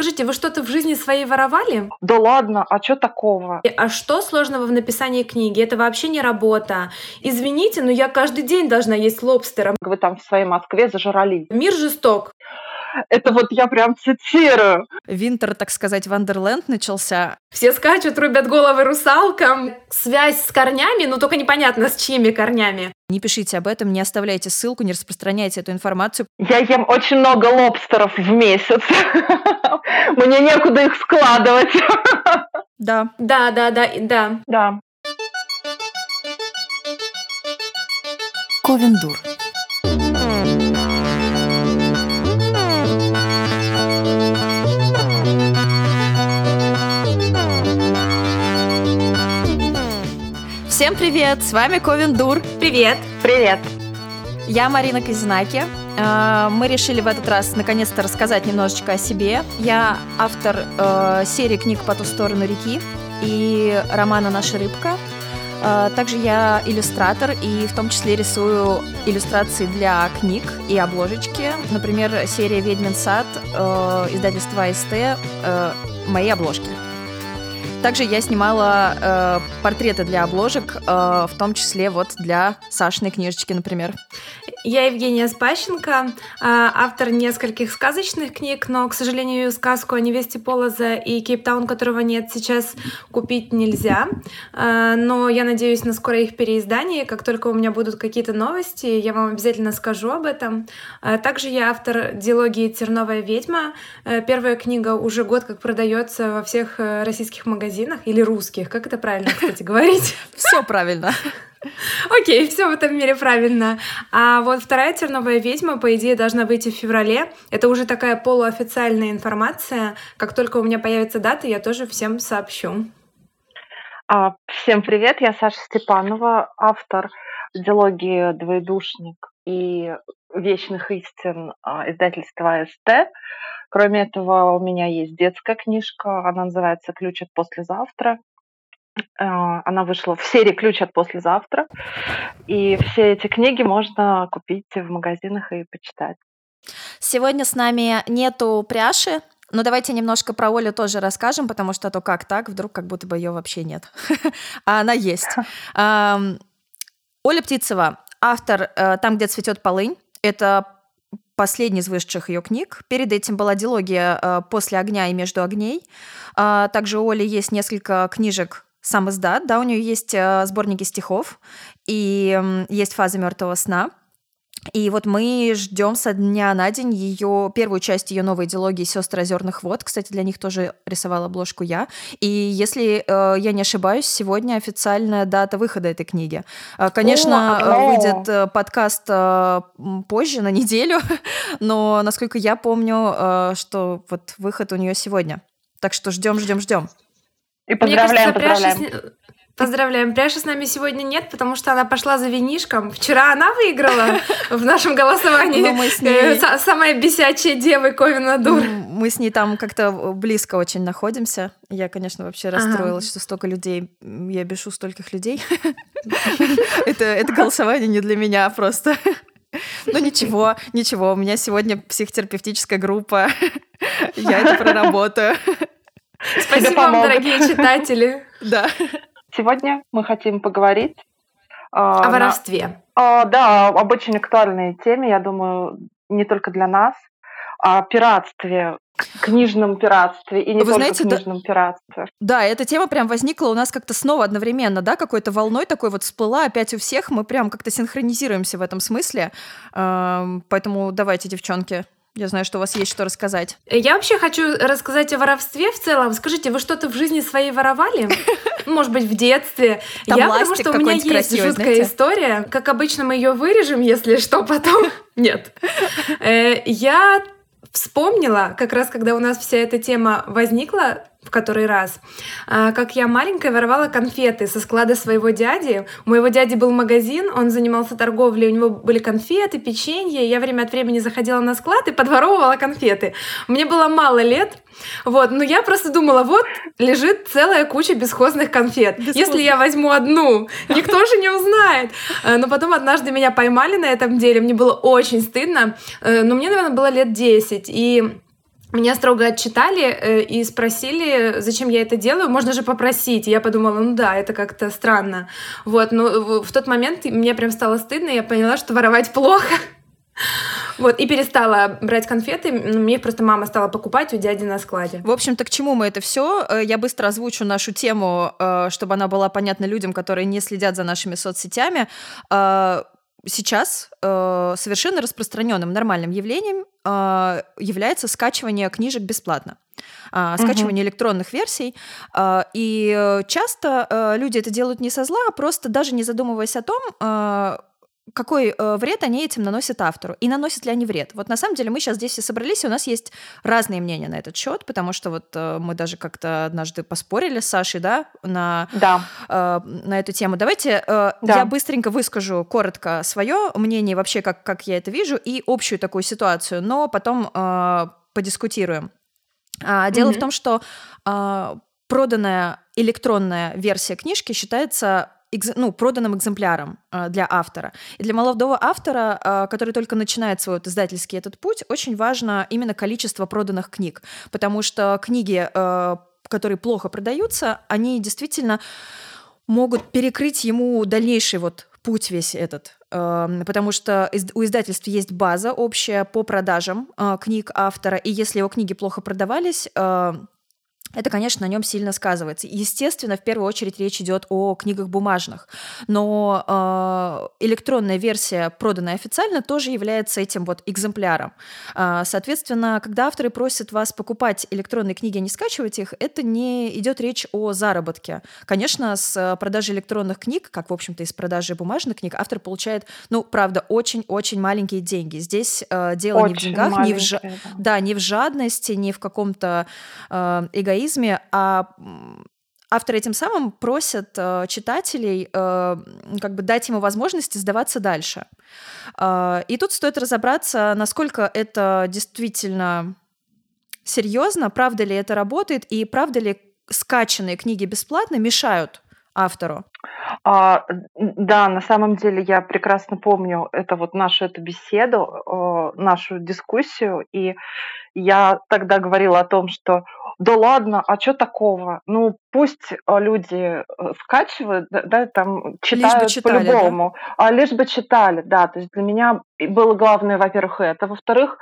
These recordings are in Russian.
Скажите, вы что-то в жизни своей воровали? Да ладно, а что такого? А что сложного в написании книги? Это вообще не работа. Извините, но я каждый день должна есть лобстера. Вы там в своей Москве зажрались. Мир жесток. Это вот я прям цитирую. Винтер, так сказать, Вандерленд начался. Все скачут, рубят головы русалкам. Связь с корнями, ну только непонятно, с чьими корнями. Не пишите об этом, не оставляйте ссылку, не распространяйте эту информацию. Я ем очень много лобстеров в месяц. Мне некуда их складывать. Да. Да, да, да, да. Да. Ковендур. Всем привет! С вами Ковендур. Привет! Привет! Я Марина Казинаки. Э, мы решили в этот раз наконец-то рассказать немножечко о себе. Я автор э, серии книг «По ту сторону реки» и романа «Наша рыбка». Э, также я иллюстратор и в том числе рисую иллюстрации для книг и обложечки. Например, серия «Ведьмин сад», издательства АСТ, мои обложки. Также я снимала э, портреты для обложек, э, в том числе вот для Сашиной книжечки, например. Я Евгения Спащенко, а, автор нескольких сказочных книг, но, к сожалению, сказку о невесте Полоза и Кейптаун, которого нет, сейчас купить нельзя. А, но я надеюсь на скорое их переиздание. Как только у меня будут какие-то новости, я вам обязательно скажу об этом. А, также я автор диалогии «Терновая ведьма». Первая книга уже год как продается во всех э, российских магазинах или русских. Как это правильно, кстати, говорить? Все правильно. Окей, все в этом мире правильно. А вот вторая терновая ведьма, по идее, должна выйти в феврале. Это уже такая полуофициальная информация. Как только у меня появится дата, я тоже всем сообщу. А, всем привет, я Саша Степанова, автор диалогии «Двоедушник» и «Вечных истин» а, издательства СТ. Кроме этого, у меня есть детская книжка, она называется «Ключ от послезавтра». А, она вышла в серии «Ключ от послезавтра». И все эти книги можно купить в магазинах и почитать. Сегодня с нами нету пряши, но давайте немножко про Олю тоже расскажем, потому что то как так, вдруг как будто бы ее вообще нет. а она есть. Оля Птицева, автор э, «Там, где цветет полынь». Это последний из вышедших ее книг. Перед этим была дилогия э, «После огня и между огней». А, также у Оли есть несколько книжек сам издат, да, у нее есть э, сборники стихов и есть фаза мертвого сна. И вот мы ждем со дня на день ее первую часть ее новой идеологии Сестры озерных вод. Кстати, для них тоже рисовала обложку я. И если э, я не ошибаюсь, сегодня официальная дата выхода этой книги. Э, конечно, О, выйдет э, подкаст э, позже на неделю, но насколько я помню, э, что вот выход у нее сегодня. Так что ждем, ждем, ждем. И поздравляем, Мне кажется, поздравляем. Поздравляем. Пряша с нами сегодня нет, потому что она пошла за винишком. Вчера она выиграла в нашем голосовании. Ну, мы с ней... Э, самая бесячая дева Ковина Дур. Мы с ней там как-то близко очень находимся. Я, конечно, вообще расстроилась, что столько людей. Я бешу стольких людей. это, это голосование не для меня просто. Ну ничего, ничего, у меня сегодня психотерапевтическая группа. Я это проработаю. Спасибо вам, дорогие читатели. Да. Сегодня мы хотим поговорить о на... воровстве. А, да, об очень актуальной теме, я думаю, не только для нас, о пиратстве, книжном пиратстве и не Вы только знаете, книжном да, пиратстве. Да, эта тема прям возникла у нас как-то снова одновременно, да, какой-то волной такой вот всплыла опять у всех, мы прям как-то синхронизируемся в этом смысле, поэтому давайте, девчонки, я знаю, что у вас есть что рассказать. Я вообще хочу рассказать о воровстве в целом. Скажите, вы что-то в жизни своей воровали? Может быть, в детстве? Там я, потому что у меня есть жуткая знаете? история. Как обычно, мы ее вырежем, если что, потом. Нет. Э, я вспомнила, как раз когда у нас вся эта тема возникла, в который раз, а, как я маленькая воровала конфеты со склада своего дяди. У моего дяди был магазин, он занимался торговлей, у него были конфеты, печенье. Я время от времени заходила на склад и подворовывала конфеты. Мне было мало лет, вот, но я просто думала, вот лежит целая куча бесхозных конфет. Бесхозных. Если я возьму одну, никто же не узнает. А, но потом однажды меня поймали на этом деле, мне было очень стыдно. Э, но мне, наверное, было лет 10. И меня строго отчитали э, и спросили, зачем я это делаю. Можно же попросить. И я подумала, ну да, это как-то странно. Вот, но в тот момент мне прям стало стыдно, я поняла, что воровать плохо. Вот, и перестала брать конфеты. Мне их просто мама стала покупать у дяди на складе. В общем-то, к чему мы это все? Э, я быстро озвучу нашу тему, э, чтобы она была понятна людям, которые не следят за нашими соцсетями. Э, сейчас совершенно распространенным нормальным явлением является скачивание книжек бесплатно скачивание uh-huh. электронных версий. И часто люди это делают не со зла, а просто даже не задумываясь о том, какой э, вред они этим наносят автору и наносят ли они вред. Вот на самом деле мы сейчас здесь все собрались, и у нас есть разные мнения на этот счет, потому что вот э, мы даже как-то однажды поспорили с Сашей, да, на, да. Э, на эту тему. Давайте э, да. я быстренько выскажу коротко свое мнение вообще, как, как я это вижу, и общую такую ситуацию, но потом э, подискутируем. А, дело mm-hmm. в том, что э, проданная электронная версия книжки считается ну, проданным экземпляром э, для автора. И для молодого автора, э, который только начинает свой вот издательский этот путь, очень важно именно количество проданных книг, потому что книги, э, которые плохо продаются, они действительно могут перекрыть ему дальнейший вот путь весь этот, потому что у издательств есть база общая по продажам книг автора, и если его книги плохо продавались, это, конечно, на нем сильно сказывается. Естественно, в первую очередь речь идет о книгах бумажных, но э, электронная версия, проданная официально, тоже является этим вот экземпляром. Э, соответственно, когда авторы просят вас покупать электронные книги, а не скачивать их, это не идет речь о заработке. Конечно, с продажи электронных книг, как, в общем-то, и с продажи бумажных книг, автор получает, ну, правда, очень-очень маленькие деньги. Здесь э, дело очень не в деньгах, не в, жа- да, не в жадности, не в каком-то э, эгоизме, эгоизме, а авторы этим самым просят э, читателей э, как бы дать ему возможности сдаваться дальше. Э, и тут стоит разобраться, насколько это действительно серьезно, правда ли это работает, и правда ли скачанные книги бесплатно мешают автору. А, да, на самом деле я прекрасно помню это вот нашу эту беседу, э, нашу дискуссию, и я тогда говорила о том, что да ладно, а что такого? Ну, пусть а, люди э, скачивают, да, да там читают по-любому, да? а лишь бы читали, да. То есть для меня было главное, во-первых, это. Во-вторых,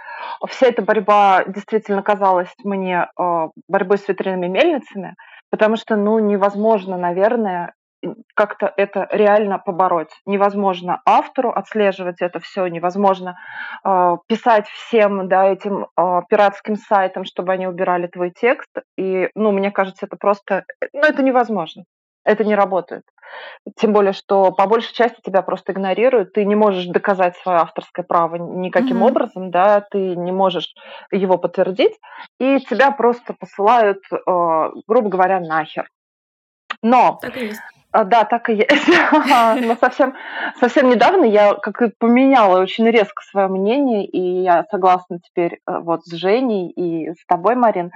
вся эта борьба действительно казалась мне э, борьбой с ветряными мельницами, потому что, ну, невозможно, наверное, как-то это реально побороть. Невозможно автору отслеживать это все, невозможно э, писать всем да, этим э, пиратским сайтам, чтобы они убирали твой текст. И, ну, мне кажется, это просто, ну, это невозможно. Это не работает. Тем более, что по большей части тебя просто игнорируют, ты не можешь доказать свое авторское право никаким mm-hmm. образом, да, ты не можешь его подтвердить, и тебя просто посылают, э, грубо говоря, нахер. Но так и есть. А, да, так и есть. Но совсем, совсем недавно я как и поменяла очень резко свое мнение, и я согласна теперь э, вот с Женей и с тобой, Марин,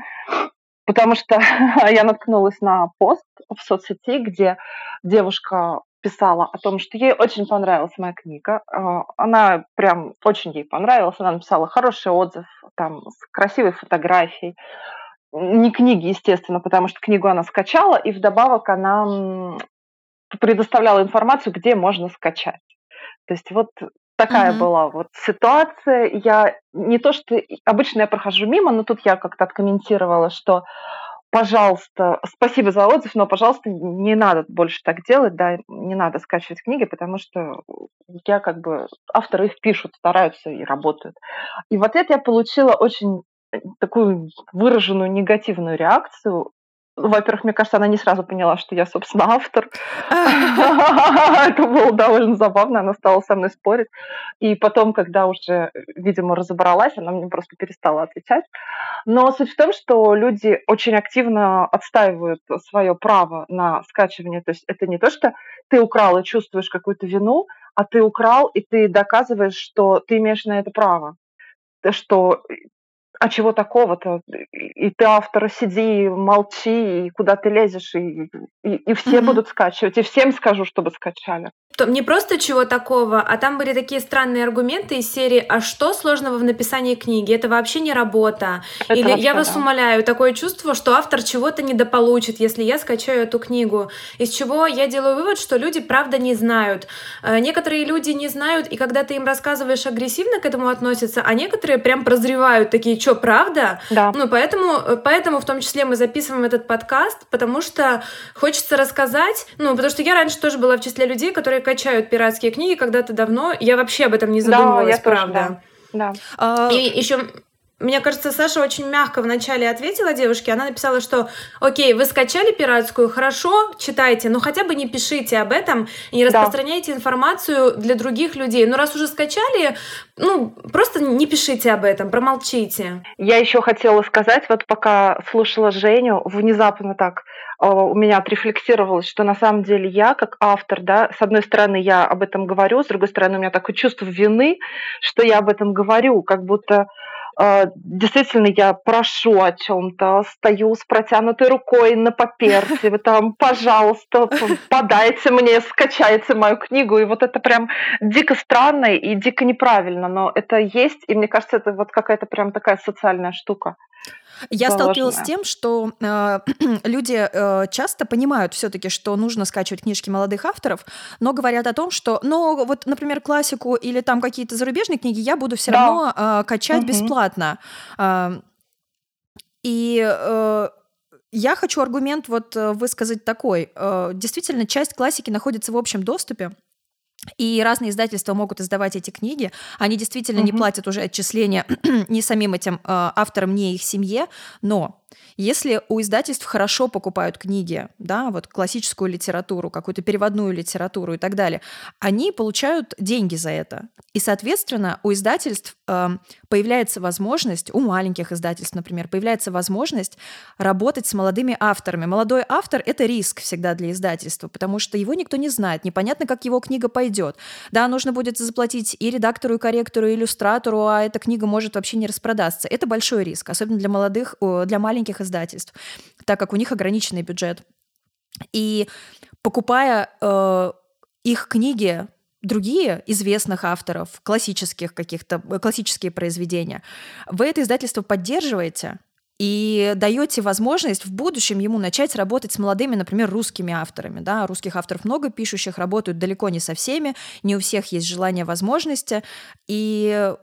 потому что я наткнулась на пост в соцсети, где девушка писала о том, что ей очень понравилась моя книга. А, она прям очень ей понравилась. Она написала хороший отзыв, там, с красивой фотографией. Не книги, естественно, потому что книгу она скачала, и вдобавок она предоставляла информацию, где можно скачать. То есть вот такая mm-hmm. была вот ситуация. Я не то, что обычно я прохожу мимо, но тут я как-то откомментировала, что пожалуйста, спасибо за отзыв, но, пожалуйста, не надо больше так делать, да, не надо скачивать книги, потому что я как бы, авторы их пишут, стараются и работают. И в ответ я получила очень такую выраженную негативную реакцию во-первых, мне кажется, она не сразу поняла, что я, собственно, автор. Это было довольно забавно, она стала со мной спорить. И потом, когда уже, видимо, разобралась, она мне просто перестала отвечать. Но суть в том, что люди очень активно отстаивают свое право на скачивание. То есть это не то, что ты украл и чувствуешь какую-то вину, а ты украл, и ты доказываешь, что ты имеешь на это право что а чего такого-то? И ты автор, сиди, молчи, и куда ты лезешь, и, и, и все mm-hmm. будут скачивать, и всем скажу, чтобы скачали. Не просто чего такого, а там были такие странные аргументы из серии «А что сложного в написании книги? Это вообще не работа». Это Или «Я вас да. умоляю, такое чувство, что автор чего-то недополучит, если я скачаю эту книгу». Из чего я делаю вывод, что люди правда не знают. Э, некоторые люди не знают, и когда ты им рассказываешь, агрессивно к этому относятся, а некоторые прям прозревают, такие «Чё, правда?» Да. Ну, поэтому, э, поэтому в том числе мы записываем этот подкаст, потому что хочется рассказать, ну, потому что я раньше тоже была в числе людей, которые качают пиратские книги когда-то давно. Я вообще об этом не задумывалась, да, я правда. Тоже, да. Да. А... И еще мне кажется, Саша очень мягко вначале ответила девушке. Она написала, что окей, вы скачали пиратскую, хорошо, читайте, но хотя бы не пишите об этом и не распространяйте да. информацию для других людей. Ну, раз уже скачали, ну, просто не пишите об этом, промолчите. Я еще хотела сказать, вот пока слушала Женю, внезапно так у меня отрефлексировалось, что на самом деле я, как автор, да, с одной стороны, я об этом говорю, с другой стороны, у меня такое чувство вины, что я об этом говорю, как будто а, действительно, я прошу о чем-то, стою с протянутой рукой на паперте, вы там, пожалуйста, подайте мне, скачайте мою книгу. И вот это прям дико странно и дико неправильно, но это есть, и мне кажется, это вот какая-то прям такая социальная штука. Я сталкивалась с тем, что э, люди э, часто понимают все-таки, что нужно скачивать книжки молодых авторов, но говорят о том, что, ну, вот, например, классику или там какие-то зарубежные книги я буду все да. равно э, качать угу. бесплатно. Э, и э, я хочу аргумент вот э, высказать такой. Э, действительно, часть классики находится в общем доступе. И разные издательства могут издавать эти книги. Они действительно угу. не платят уже отчисления ни самим этим э, авторам, ни их семье, но если у издательств хорошо покупают книги, да, вот классическую литературу, какую-то переводную литературу и так далее, они получают деньги за это. И, соответственно, у издательств э, появляется возможность, у маленьких издательств, например, появляется возможность работать с молодыми авторами. Молодой автор — это риск всегда для издательства, потому что его никто не знает, непонятно, как его книга пойдет. Да, нужно будет заплатить и редактору, и корректору, и иллюстратору, а эта книга может вообще не распродаться. Это большой риск, особенно для молодых, для маленьких издательств, так как у них ограниченный бюджет. И покупая э, их книги другие известных авторов, классических каких-то, э, классические произведения, вы это издательство поддерживаете и даете возможность в будущем ему начать работать с молодыми, например, русскими авторами. Да? Русских авторов много пишущих, работают далеко не со всеми, не у всех есть желание, возможности. И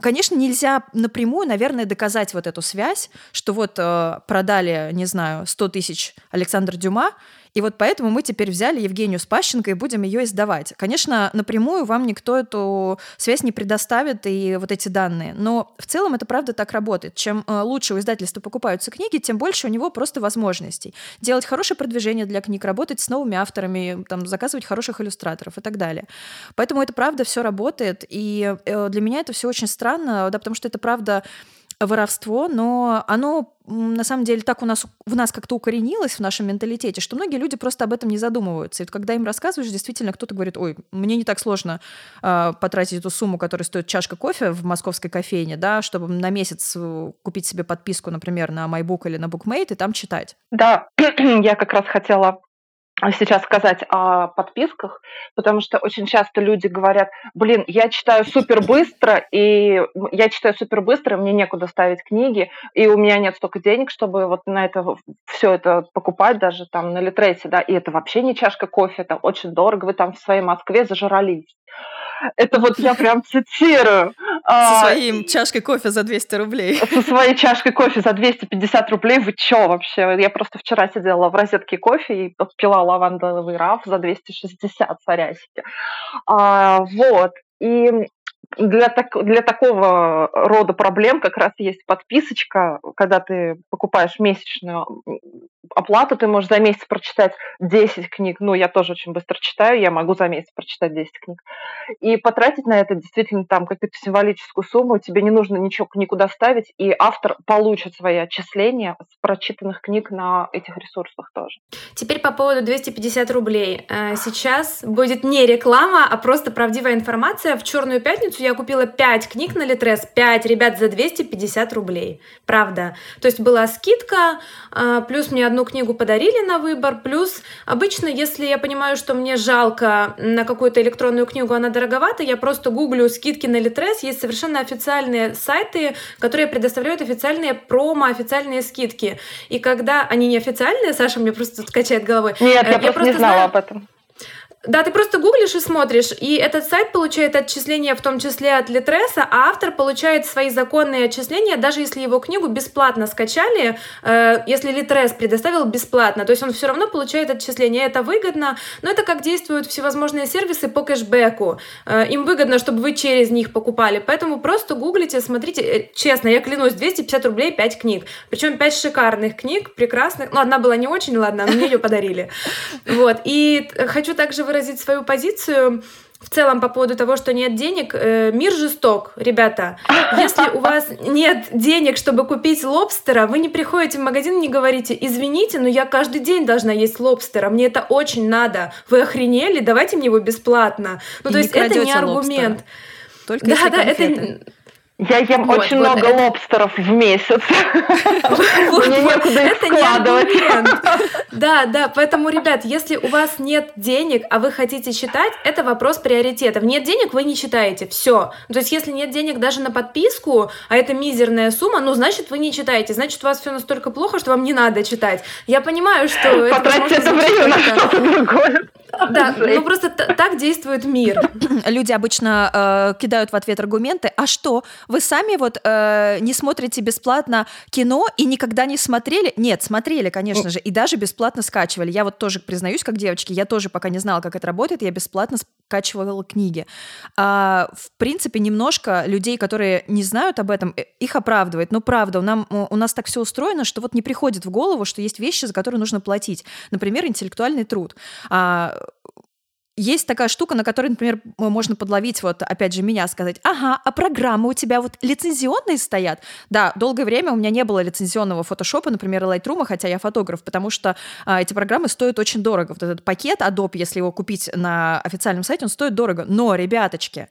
Конечно, нельзя напрямую, наверное, доказать вот эту связь, что вот э, продали, не знаю, 100 тысяч Александр Дюма, и вот поэтому мы теперь взяли Евгению Спащенко и будем ее издавать. Конечно, напрямую вам никто эту связь не предоставит и вот эти данные, но в целом это правда так работает. Чем э, лучше у издательства покупаются книги, тем больше у него просто возможностей. Делать хорошее продвижение для книг, работать с новыми авторами, там, заказывать хороших иллюстраторов и так далее. Поэтому это правда все работает, и э, для меня это все очень странно, да, потому что это правда воровство, но оно на самом деле так у нас в нас как-то укоренилось в нашем менталитете, что многие люди просто об этом не задумываются. И вот когда им рассказываешь, действительно кто-то говорит, ой, мне не так сложно э, потратить эту сумму, которая стоит чашка кофе в московской кофейне, да, чтобы на месяц э, купить себе подписку, например, на MyBook или на BookMate и там читать. Да, я как раз хотела сейчас сказать о подписках, потому что очень часто люди говорят, блин, я читаю супер быстро, и я читаю супер быстро, мне некуда ставить книги, и у меня нет столько денег, чтобы вот на это все это покупать даже там на Литресе, да, и это вообще не чашка кофе, это очень дорого, вы там в своей Москве зажрались. Это вот я прям цитирую. Со а, своим чашкой кофе за 200 рублей. Со своей чашкой кофе за 250 рублей. Вы чё вообще? Я просто вчера сидела в розетке кофе и пила лавандовый раф за 260 царясики. А, вот. И для, так, для такого рода проблем как раз есть подписочка, когда ты покупаешь месячную оплату, ты можешь за месяц прочитать 10 книг. Ну, я тоже очень быстро читаю, я могу за месяц прочитать 10 книг. И потратить на это действительно там какую-то символическую сумму, тебе не нужно ничего никуда ставить, и автор получит свои отчисления с прочитанных книг на этих ресурсах тоже. Теперь по поводу 250 рублей. Э, сейчас будет не реклама, а просто правдивая информация. В Черную пятницу я купила 5 книг на Литрес, 5, ребят, за 250 рублей. Правда. То есть была скидка, э, плюс мне одну одну книгу подарили на выбор, плюс обычно, если я понимаю, что мне жалко на какую-то электронную книгу, она дороговата, я просто гуглю скидки на Литрес, есть совершенно официальные сайты, которые предоставляют официальные промо, официальные скидки. И когда они не официальные, Саша мне просто качает головой. Нет, я, я просто, просто не знала знаю, об этом. Да, ты просто гуглишь и смотришь, и этот сайт получает отчисления в том числе от Литреса, а автор получает свои законные отчисления, даже если его книгу бесплатно скачали, э, если Литрес предоставил бесплатно, то есть он все равно получает отчисления, это выгодно, но это как действуют всевозможные сервисы по кэшбэку, э, им выгодно, чтобы вы через них покупали, поэтому просто гуглите, смотрите, э, честно, я клянусь, 250 рублей 5 книг, причем 5 шикарных книг, прекрасных, ну, одна была не очень, ладно, мне ее подарили, вот, и хочу также выразить свою позицию в целом по поводу того, что нет денег, э, мир жесток, ребята. Если у вас нет денег, чтобы купить лобстера, вы не приходите в магазин и не говорите, извините, но я каждый день должна есть лобстера, мне это очень надо. Вы охренели? Давайте мне его бесплатно. Ну, и то есть это не аргумент. Лобстера. Только да, да, это я ем вот, очень вот много это... лобстеров в месяц. Мне некуда их складывать. Да, да, поэтому, ребят, если у вас нет денег, а вы хотите читать, это вопрос приоритетов. Нет денег, вы не читаете, все. То есть, если нет денег даже на подписку, а это мизерная сумма, ну, значит, вы не читаете, значит, у вас все настолько плохо, что вам не надо читать. Я понимаю, что... Потратьте это время на что-то другое. Да, ну просто так действует мир. Люди обычно э, кидают в ответ аргументы. А что? Вы сами вот э, не смотрите бесплатно кино и никогда не смотрели? Нет, смотрели, конечно же, и даже бесплатно скачивали. Я вот тоже признаюсь, как девочки, я тоже пока не знала, как это работает, я бесплатно скачивала книги. А, в принципе, немножко людей, которые не знают об этом, э, их оправдывает. Но правда, у, нам, у нас так все устроено, что вот не приходит в голову, что есть вещи, за которые нужно платить. Например, интеллектуальный труд. А, есть такая штука, на которой, например, можно подловить, вот, опять же, меня сказать, ага, а программы у тебя вот лицензионные стоят? Да, долгое время у меня не было лицензионного фотошопа, например, Lightroom, хотя я фотограф, потому что а, эти программы стоят очень дорого. Вот этот пакет Adobe, если его купить на официальном сайте, он стоит дорого. Но, ребяточки,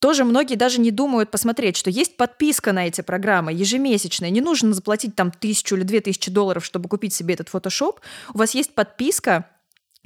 тоже многие даже не думают посмотреть, что есть подписка на эти программы ежемесячная. Не нужно заплатить там тысячу или две тысячи долларов, чтобы купить себе этот фотошоп. У вас есть подписка,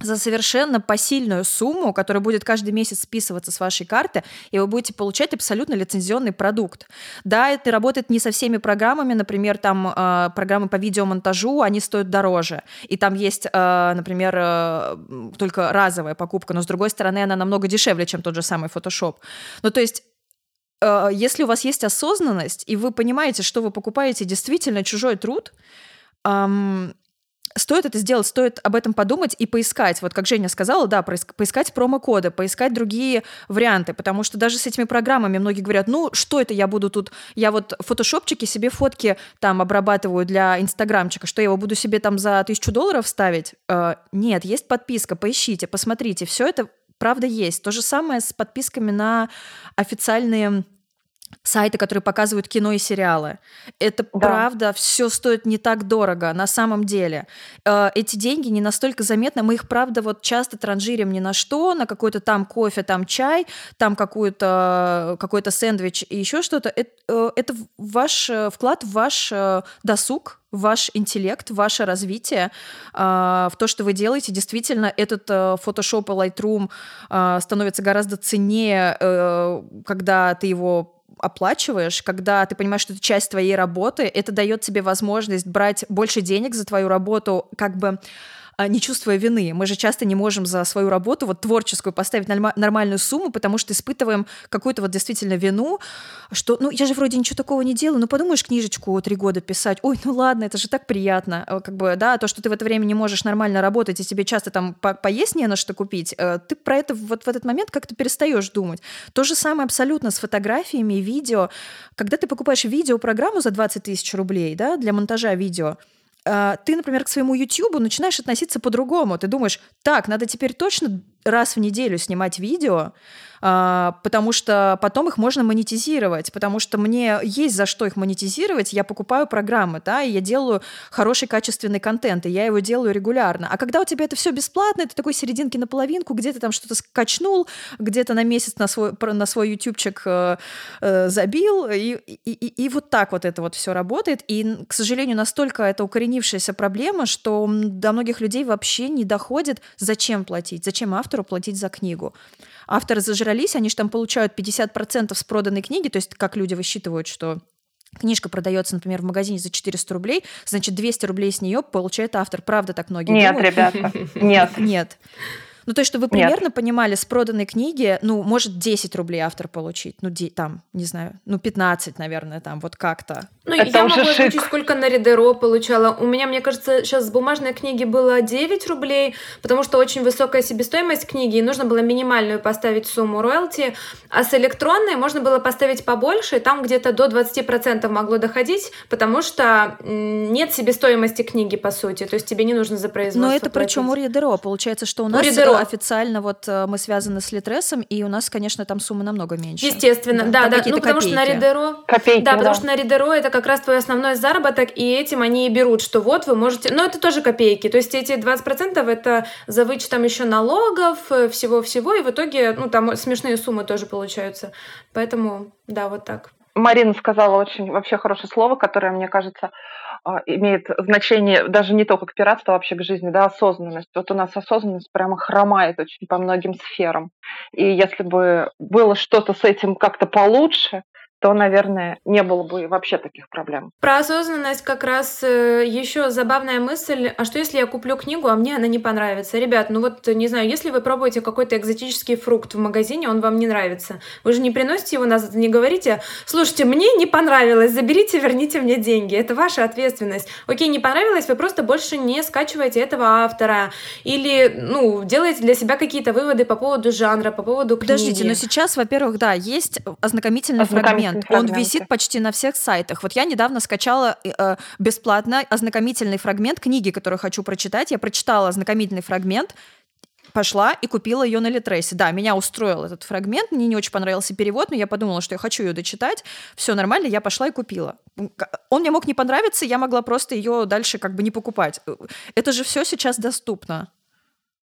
за совершенно посильную сумму, которая будет каждый месяц списываться с вашей карты, и вы будете получать абсолютно лицензионный продукт. Да, это работает не со всеми программами, например, там э, программы по видеомонтажу, они стоят дороже, и там есть, э, например, э, только разовая покупка, но с другой стороны она намного дешевле, чем тот же самый Photoshop. Ну, то есть э, если у вас есть осознанность, и вы понимаете, что вы покупаете действительно чужой труд, стоит это сделать, стоит об этом подумать и поискать. Вот как Женя сказала, да, поискать промокоды, поискать другие варианты, потому что даже с этими программами многие говорят, ну, что это я буду тут, я вот фотошопчики себе фотки там обрабатываю для инстаграмчика, что я его буду себе там за тысячу долларов ставить? Э, нет, есть подписка, поищите, посмотрите, все это правда есть. То же самое с подписками на официальные сайты, которые показывают кино и сериалы. Это да. правда, все стоит не так дорого на самом деле. Э, эти деньги не настолько заметны, мы их правда вот часто транжирим ни на что, на какой-то там кофе, там чай, там какой-то какой-то сэндвич и еще что-то. Это, э, это ваш э, вклад в ваш досуг, ваш интеллект, ваше развитие, в то, что вы делаете. Действительно, этот Photoshop и Lightroom становится гораздо ценнее, когда ты его оплачиваешь, когда ты понимаешь, что это часть твоей работы, это дает тебе возможность брать больше денег за твою работу, как бы не чувствуя вины. Мы же часто не можем за свою работу, вот творческую, поставить нормальную сумму, потому что испытываем какую-то вот действительно вину, что, ну, я же вроде ничего такого не делаю, ну, подумаешь, книжечку три года писать, ой, ну ладно, это же так приятно, э, как бы, да, то, что ты в это время не можешь нормально работать, и тебе часто там по поесть не на что купить, э, ты про это вот в этот момент как-то перестаешь думать. То же самое абсолютно с фотографиями видео. Когда ты покупаешь видеопрограмму за 20 тысяч рублей, да, для монтажа видео, а, ты, например, к своему YouTube начинаешь относиться по-другому. Ты думаешь, так, надо теперь точно раз в неделю снимать видео, а, потому что потом их можно монетизировать, потому что мне есть за что их монетизировать, я покупаю программы, да, и я делаю хороший качественный контент, и я его делаю регулярно. А когда у тебя это все бесплатно, ты такой серединки на половинку, где-то там что-то скачнул, где-то на месяц на свой, на свой ютубчик э, э, забил, и, и, и, и вот так вот это вот все работает. И, к сожалению, настолько это укоренившаяся проблема, что до многих людей вообще не доходит, зачем платить, зачем автору платить за книгу авторы зажрались, они же там получают 50% с проданной книги, то есть как люди высчитывают, что книжка продается, например, в магазине за 400 рублей, значит, 200 рублей с нее получает автор. Правда так многие Нет, думают? ребята, нет. Нет. Ну, то есть, чтобы вы примерно Нет. понимали, с проданной книги, ну, может 10 рублей автор получить, ну, там, не знаю, ну, 15, наверное, там, вот как-то. Ну, Это я могу озвучить, сколько на Ридеро получала. У меня, мне кажется, сейчас с бумажной книги было 9 рублей, потому что очень высокая себестоимость книги, и нужно было минимальную поставить сумму роялти, а с электронной можно было поставить побольше, там где-то до 20% могло доходить, потому что нет себестоимости книги, по сути, то есть тебе не нужно за производство Но это причем у Ридеро, получается, что у нас... У Официально вот э, мы связаны с Литресом, и у нас, конечно, там сумма намного меньше. Естественно, да, да, да. ну потому что на Ридеро... Копейки, да, да, потому что на Ридеро это как раз твой основной заработок, и этим они и берут, что вот вы можете... Но это тоже копейки, то есть эти 20% это за вычетом еще налогов, э, всего-всего, и в итоге, ну там смешные суммы тоже получаются. Поэтому, да, вот так. Марина сказала очень вообще хорошее слово, которое, мне кажется, имеет значение даже не только к пиратству, а вообще к жизни, да, осознанность. Вот у нас осознанность прямо хромает очень по многим сферам. И если бы было что-то с этим как-то получше, то, наверное, не было бы вообще таких проблем. Про осознанность как раз э, еще забавная мысль. А что если я куплю книгу, а мне она не понравится? Ребят, ну вот, не знаю, если вы пробуете какой-то экзотический фрукт в магазине, он вам не нравится, вы же не приносите его назад, не говорите, слушайте, мне не понравилось, заберите, верните мне деньги. Это ваша ответственность. Окей, не понравилось, вы просто больше не скачиваете этого автора. Или, ну, делаете для себя какие-то выводы по поводу жанра, по поводу книги. Подождите, но сейчас, во-первых, да, есть ознакомительный, ознакомительный фрагмент фрагмент. Он висит почти на всех сайтах. Вот я недавно скачала э, бесплатно ознакомительный фрагмент книги, которую хочу прочитать. Я прочитала ознакомительный фрагмент, пошла и купила ее на Литресе. Да, меня устроил этот фрагмент, мне не очень понравился перевод, но я подумала, что я хочу ее дочитать. Все нормально, я пошла и купила. Он мне мог не понравиться, я могла просто ее дальше как бы не покупать. Это же все сейчас доступно.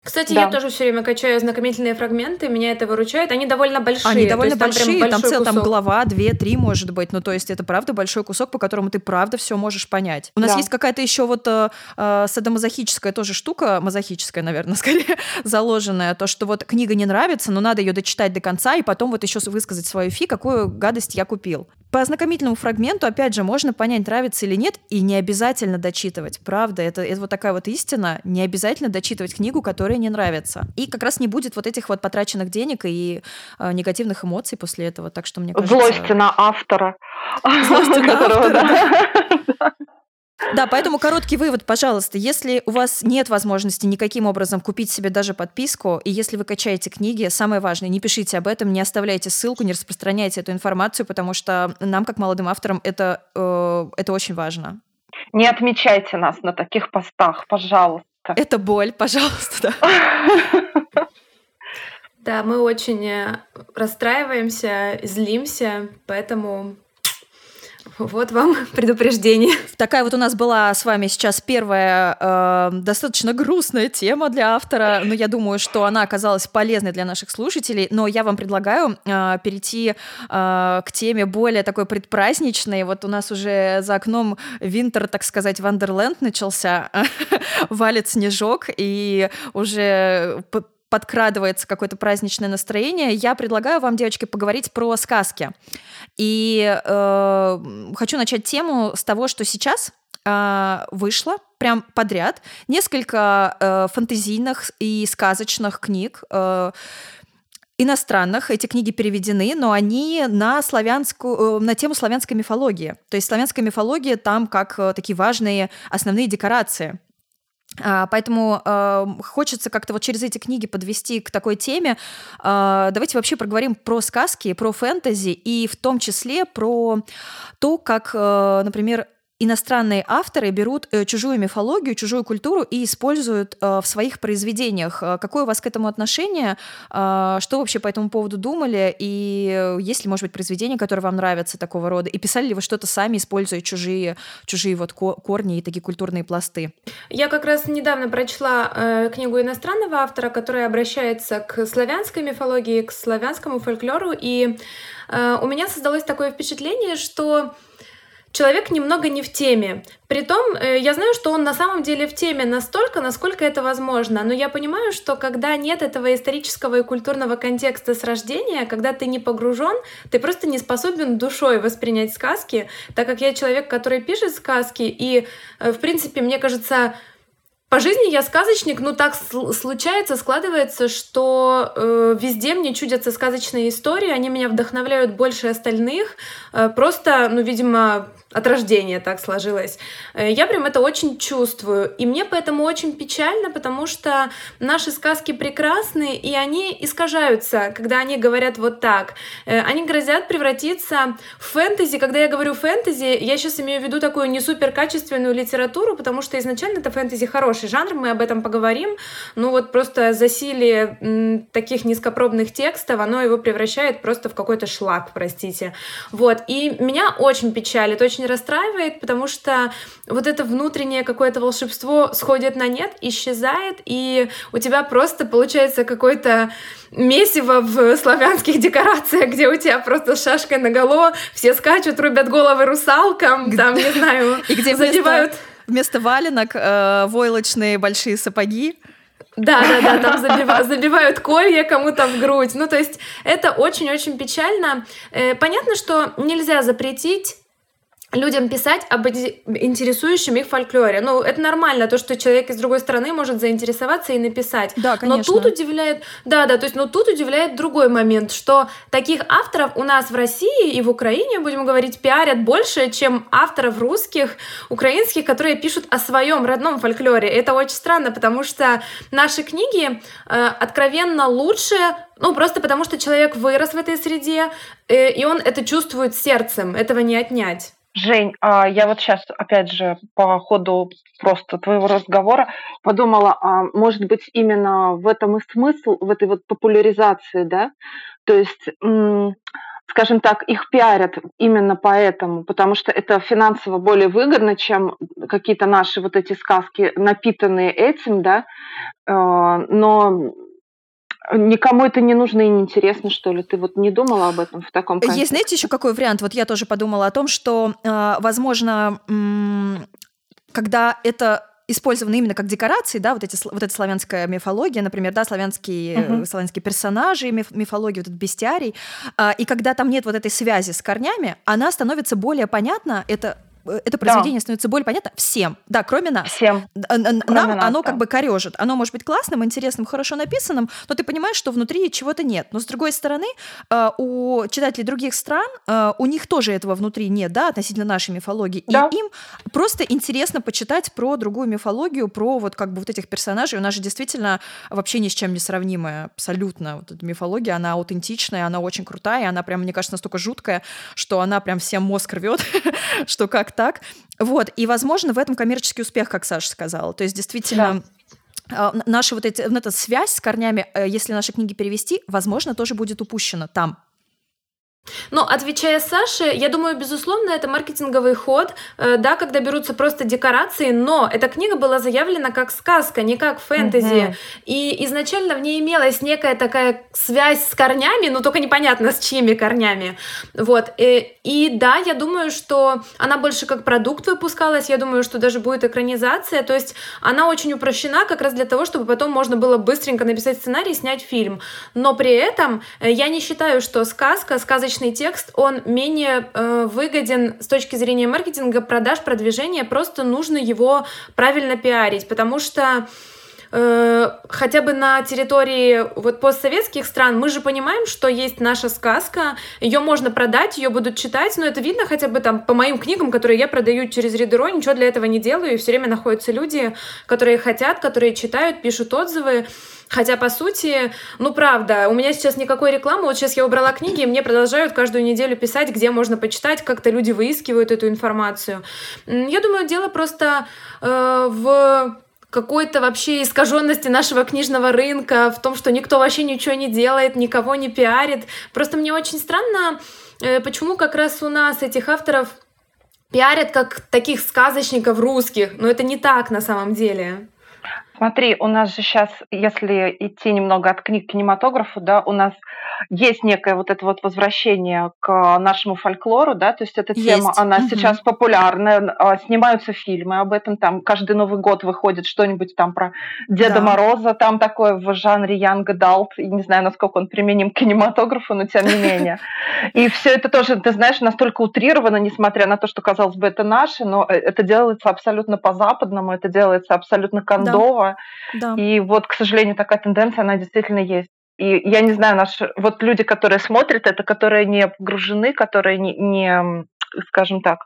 Кстати, да. я тоже все время качаю ознакомительные фрагменты, меня это выручает. Они довольно большие. Они довольно большие, там, там цел там глава, две, три, может быть. Ну, то есть это правда большой кусок, по которому ты правда все можешь понять. У нас да. есть какая-то еще вот э, э, садомазохическая тоже штука, мазохическая, наверное, скорее, заложенная, то, что вот книга не нравится, но надо ее дочитать до конца и потом вот еще высказать свою фи, какую гадость я купил. По ознакомительному фрагменту, опять же, можно понять, нравится или нет, и не обязательно дочитывать. Правда, это, это вот такая вот истина. Не обязательно дочитывать книгу, которая не нравится. И как раз не будет вот этих вот потраченных денег и э, негативных эмоций после этого. Так что мне кажется... Злости на автора. Злости на автора, Да, поэтому короткий вывод, пожалуйста. Если у вас нет возможности никаким образом купить себе даже подписку, и если вы качаете книги, самое важное, не пишите об этом, не оставляйте ссылку, не распространяйте эту информацию, потому что нам, как молодым авторам, это, э, это очень важно. Не отмечайте нас на таких постах, пожалуйста. Это боль, пожалуйста, да. Да, мы очень э, расстраиваемся, злимся, поэтому вот вам предупреждение. Такая вот у нас была с вами сейчас первая э, достаточно грустная тема для автора, но я думаю, что она оказалась полезной для наших слушателей. Но я вам предлагаю э, перейти э, к теме более такой предпраздничной. Вот у нас уже за окном винтер, так сказать, Вандерленд начался, валит снежок, и уже подкрадывается какое-то праздничное настроение, я предлагаю вам, девочки, поговорить про сказки. И э, хочу начать тему с того, что сейчас э, вышло прям подряд несколько э, фантазийных и сказочных книг. Э, иностранных. Эти книги переведены, но они на славянскую, э, на тему славянской мифологии. То есть славянская мифология там как э, такие важные основные декорации. А, поэтому э, хочется как-то вот через эти книги подвести к такой теме. Э, давайте вообще проговорим про сказки, про фэнтези и в том числе про то, как, э, например, иностранные авторы берут э, чужую мифологию, чужую культуру и используют э, в своих произведениях. Э, какое у вас к этому отношение? Что вообще по этому поводу думали? И есть ли, может быть, произведения, которые вам нравятся такого рода? И писали ли вы что-то сами, используя чужие, чужие вот корни и такие культурные пласты? Я как раз недавно прочла книгу иностранного автора, которая обращается к славянской мифологии, к славянскому фольклору, и у меня создалось такое впечатление, что человек немного не в теме. Притом, э, я знаю, что он на самом деле в теме настолько, насколько это возможно, но я понимаю, что когда нет этого исторического и культурного контекста с рождения, когда ты не погружен, ты просто не способен душой воспринять сказки, так как я человек, который пишет сказки, и, э, в принципе, мне кажется, по жизни я сказочник, ну так случается, складывается, что э, везде мне чудятся сказочные истории, они меня вдохновляют больше остальных. Э, просто, ну, видимо, от рождения так сложилось. Э, я прям это очень чувствую. И мне поэтому очень печально, потому что наши сказки прекрасны, и они искажаются, когда они говорят вот так. Э, они грозят превратиться в фэнтези. Когда я говорю фэнтези, я сейчас имею в виду такую не супер качественную литературу, потому что изначально это фэнтези хороший жанр, мы об этом поговорим. Ну вот просто засилие таких низкопробных текстов, оно его превращает просто в какой-то шлак, простите. Вот. И меня очень печалит, очень очень расстраивает, потому что вот это внутреннее какое-то волшебство сходит на нет, исчезает, и у тебя просто получается какой-то месиво в славянских декорациях, где у тебя просто шашкой наголо, все скачут, рубят головы русалкам, там, не знаю, и где задевают... Вместо валенок э, войлочные большие сапоги. Да, да, да, там забивают, забивают колья кому-то в грудь. Ну, то есть это очень-очень печально. Э, понятно, что нельзя запретить людям писать об интересующем их фольклоре. Ну, это нормально, то, что человек из другой страны может заинтересоваться и написать. Да, конечно. Но тут удивляет, да, да, то есть, но тут удивляет другой момент, что таких авторов у нас в России и в Украине, будем говорить, пиарят больше, чем авторов русских, украинских, которые пишут о своем родном фольклоре. Это очень странно, потому что наши книги э, откровенно лучше ну, просто потому что человек вырос в этой среде, э, и он это чувствует сердцем, этого не отнять. Жень, а я вот сейчас, опять же, по ходу просто твоего разговора подумала, а может быть, именно в этом и смысл, в этой вот популяризации, да? То есть, скажем так, их пиарят именно поэтому, потому что это финансово более выгодно, чем какие-то наши вот эти сказки, напитанные этим, да? А, но Никому это не нужно и не интересно, что ли? Ты вот не думала об этом в таком контексте? Есть, знаете, еще какой вариант? Вот я тоже подумала о том, что, э, возможно, когда это использованы именно как декорации, да, вот, эти, вот эта славянская мифология, например, да, славянские, uh-huh. славянские персонажи, миф, мифология, вот этот бестиарий, а, и когда там нет вот этой связи с корнями, она становится более понятна, это это произведение да. становится более понятно всем, да, кроме нас. Всем. Нам кроме нас, оно да. как бы корежит. Оно может быть классным, интересным, хорошо написанным, но ты понимаешь, что внутри чего-то нет. Но с другой стороны, э, у читателей других стран, э, у них тоже этого внутри нет, да, относительно нашей мифологии. Да. И им просто интересно почитать про другую мифологию, про вот как бы вот этих персонажей. У нас же действительно вообще ни с чем не сравнимая абсолютно вот эта мифология. Она аутентичная, она очень крутая, она прям, мне кажется, настолько жуткая, что она прям всем мозг рвет, что как так. Вот, и, возможно, в этом коммерческий успех, как Саша сказала. То есть, действительно, да. наша вот, эти, вот эта связь с корнями, э, если наши книги перевести, возможно, тоже будет упущена там. Ну, отвечая Саше, я думаю, безусловно, это маркетинговый ход, э, да, когда берутся просто декорации, но эта книга была заявлена как сказка, не как фэнтези. Uh-huh. И изначально в ней имелась некая такая связь с корнями, но только непонятно с чьими корнями. Вот. И, э, и да, я думаю, что она больше как продукт выпускалась, я думаю, что даже будет экранизация, то есть она очень упрощена как раз для того, чтобы потом можно было быстренько написать сценарий и снять фильм. Но при этом э, я не считаю, что сказка, сказочная обычный текст, он менее э, выгоден с точки зрения маркетинга, продаж, продвижения, просто нужно его правильно пиарить, потому что э, хотя бы на территории вот постсоветских стран мы же понимаем, что есть наша сказка, ее можно продать, ее будут читать, но это видно хотя бы там по моим книгам, которые я продаю через Ридеро, ничего для этого не делаю, и все время находятся люди, которые хотят, которые читают, пишут отзывы. Хотя, по сути, ну правда, у меня сейчас никакой рекламы. Вот сейчас я убрала книги, и мне продолжают каждую неделю писать, где можно почитать, как-то люди выискивают эту информацию. Я думаю, дело просто э, в какой-то вообще искаженности нашего книжного рынка, в том, что никто вообще ничего не делает, никого не пиарит. Просто мне очень странно, э, почему как раз у нас этих авторов пиарят как таких сказочников русских, но это не так на самом деле. Смотри, у нас же сейчас, если идти немного от книг к кинематографу, да, у нас есть некое вот это вот возвращение к нашему фольклору, да, то есть эта есть. тема, она угу. сейчас популярна, а, снимаются фильмы об этом, там каждый Новый год выходит что-нибудь там про Деда да. Мороза, там такое в жанре Янга Далт, не знаю, насколько он применим к кинематографу, но тем не менее. И все это тоже, ты знаешь, настолько утрировано, несмотря на то, что, казалось бы, это наше, но э, это делается абсолютно по-западному, это делается абсолютно кондово, да. И вот, к сожалению, такая тенденция, она действительно есть. И я не знаю, наши вот люди, которые смотрят это, которые не погружены, которые не, не скажем так,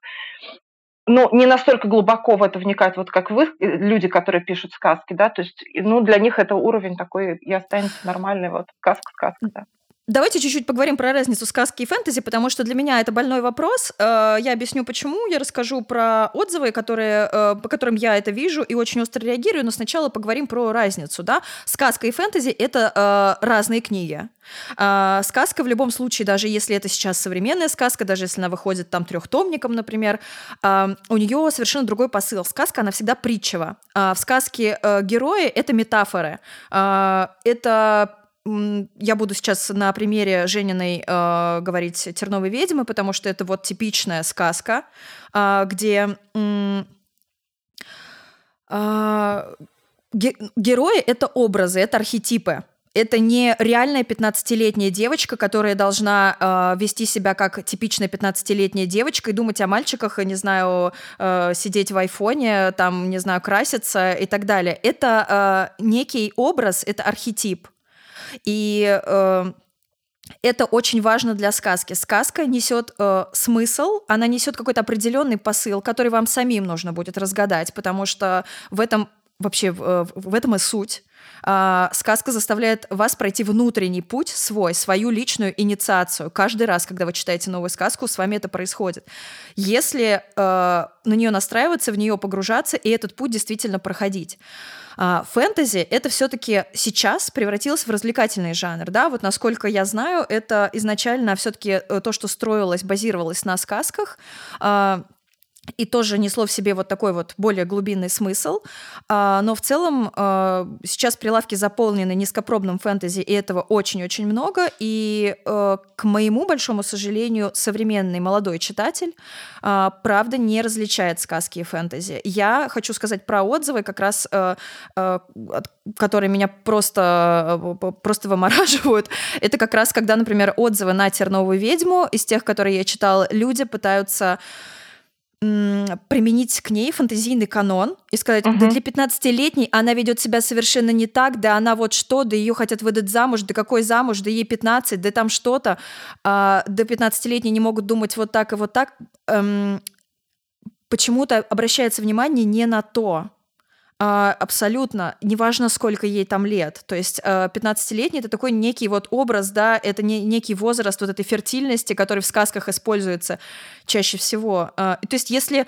ну, не настолько глубоко в это вникают, вот как вы, э, люди, которые пишут сказки, да, то есть, ну, для них это уровень такой и останется нормальный, вот, сказка-сказка, да. Давайте чуть-чуть поговорим про разницу сказки и фэнтези, потому что для меня это больной вопрос. Э, я объясню, почему. Я расскажу про отзывы, которые, э, по которым я это вижу и очень остро реагирую, но сначала поговорим про разницу. Да? Сказка и фэнтези — это э, разные книги. Сказка в любом случае, даже если это сейчас современная сказка, даже если она выходит там трехтомником, например, у нее совершенно другой посыл. Сказка, она всегда притчева. В сказке герои — это метафоры. Это я буду сейчас на примере Жениной э, говорить «Терновой ведьмы», потому что это вот типичная сказка, э, где э, ге герои — это образы, это архетипы. Это не реальная 15-летняя девочка, которая должна э, вести себя как типичная 15-летняя девочка и думать о мальчиках, и, не знаю, э, сидеть в айфоне, там, не знаю, краситься и так далее. Это э, некий образ, это архетип. И э, это очень важно для сказки. Сказка несет э, смысл, она несет какой-то определенный посыл, который вам самим нужно будет разгадать, потому что в этом вообще в, э, в этом и суть. А, сказка заставляет вас пройти внутренний путь свой, свою личную инициацию. Каждый раз, когда вы читаете новую сказку, с вами это происходит. Если э, на нее настраиваться, в нее погружаться и этот путь действительно проходить. А, фэнтези — это все таки сейчас превратилось в развлекательный жанр, да, вот насколько я знаю, это изначально все таки э, то, что строилось, базировалось на сказках, а, и тоже несло в себе вот такой вот более глубинный смысл. А, но в целом а, сейчас прилавки заполнены низкопробным фэнтези, и этого очень-очень много. И а, к моему большому сожалению, современный молодой читатель, правда, не различает сказки и фэнтези. Я хочу сказать про отзывы, как раз которые меня просто, просто вымораживают. Это как раз, когда, например, отзывы на «Терновую ведьму» из тех, которые я читала, люди пытаются применить к ней фантазийный канон и сказать, угу. да для 15-летней она ведет себя совершенно не так, да она вот что, да ее хотят выдать замуж, да какой замуж, да ей 15, да там что-то, а, до 15-летней не могут думать вот так и вот так. Эм, почему-то обращается внимание не на то, абсолютно, неважно, сколько ей там лет. То есть 15-летний а, — это такой некий вот образ, да, это не, некий возраст вот этой фертильности, который в сказках используется чаще всего. А, то есть если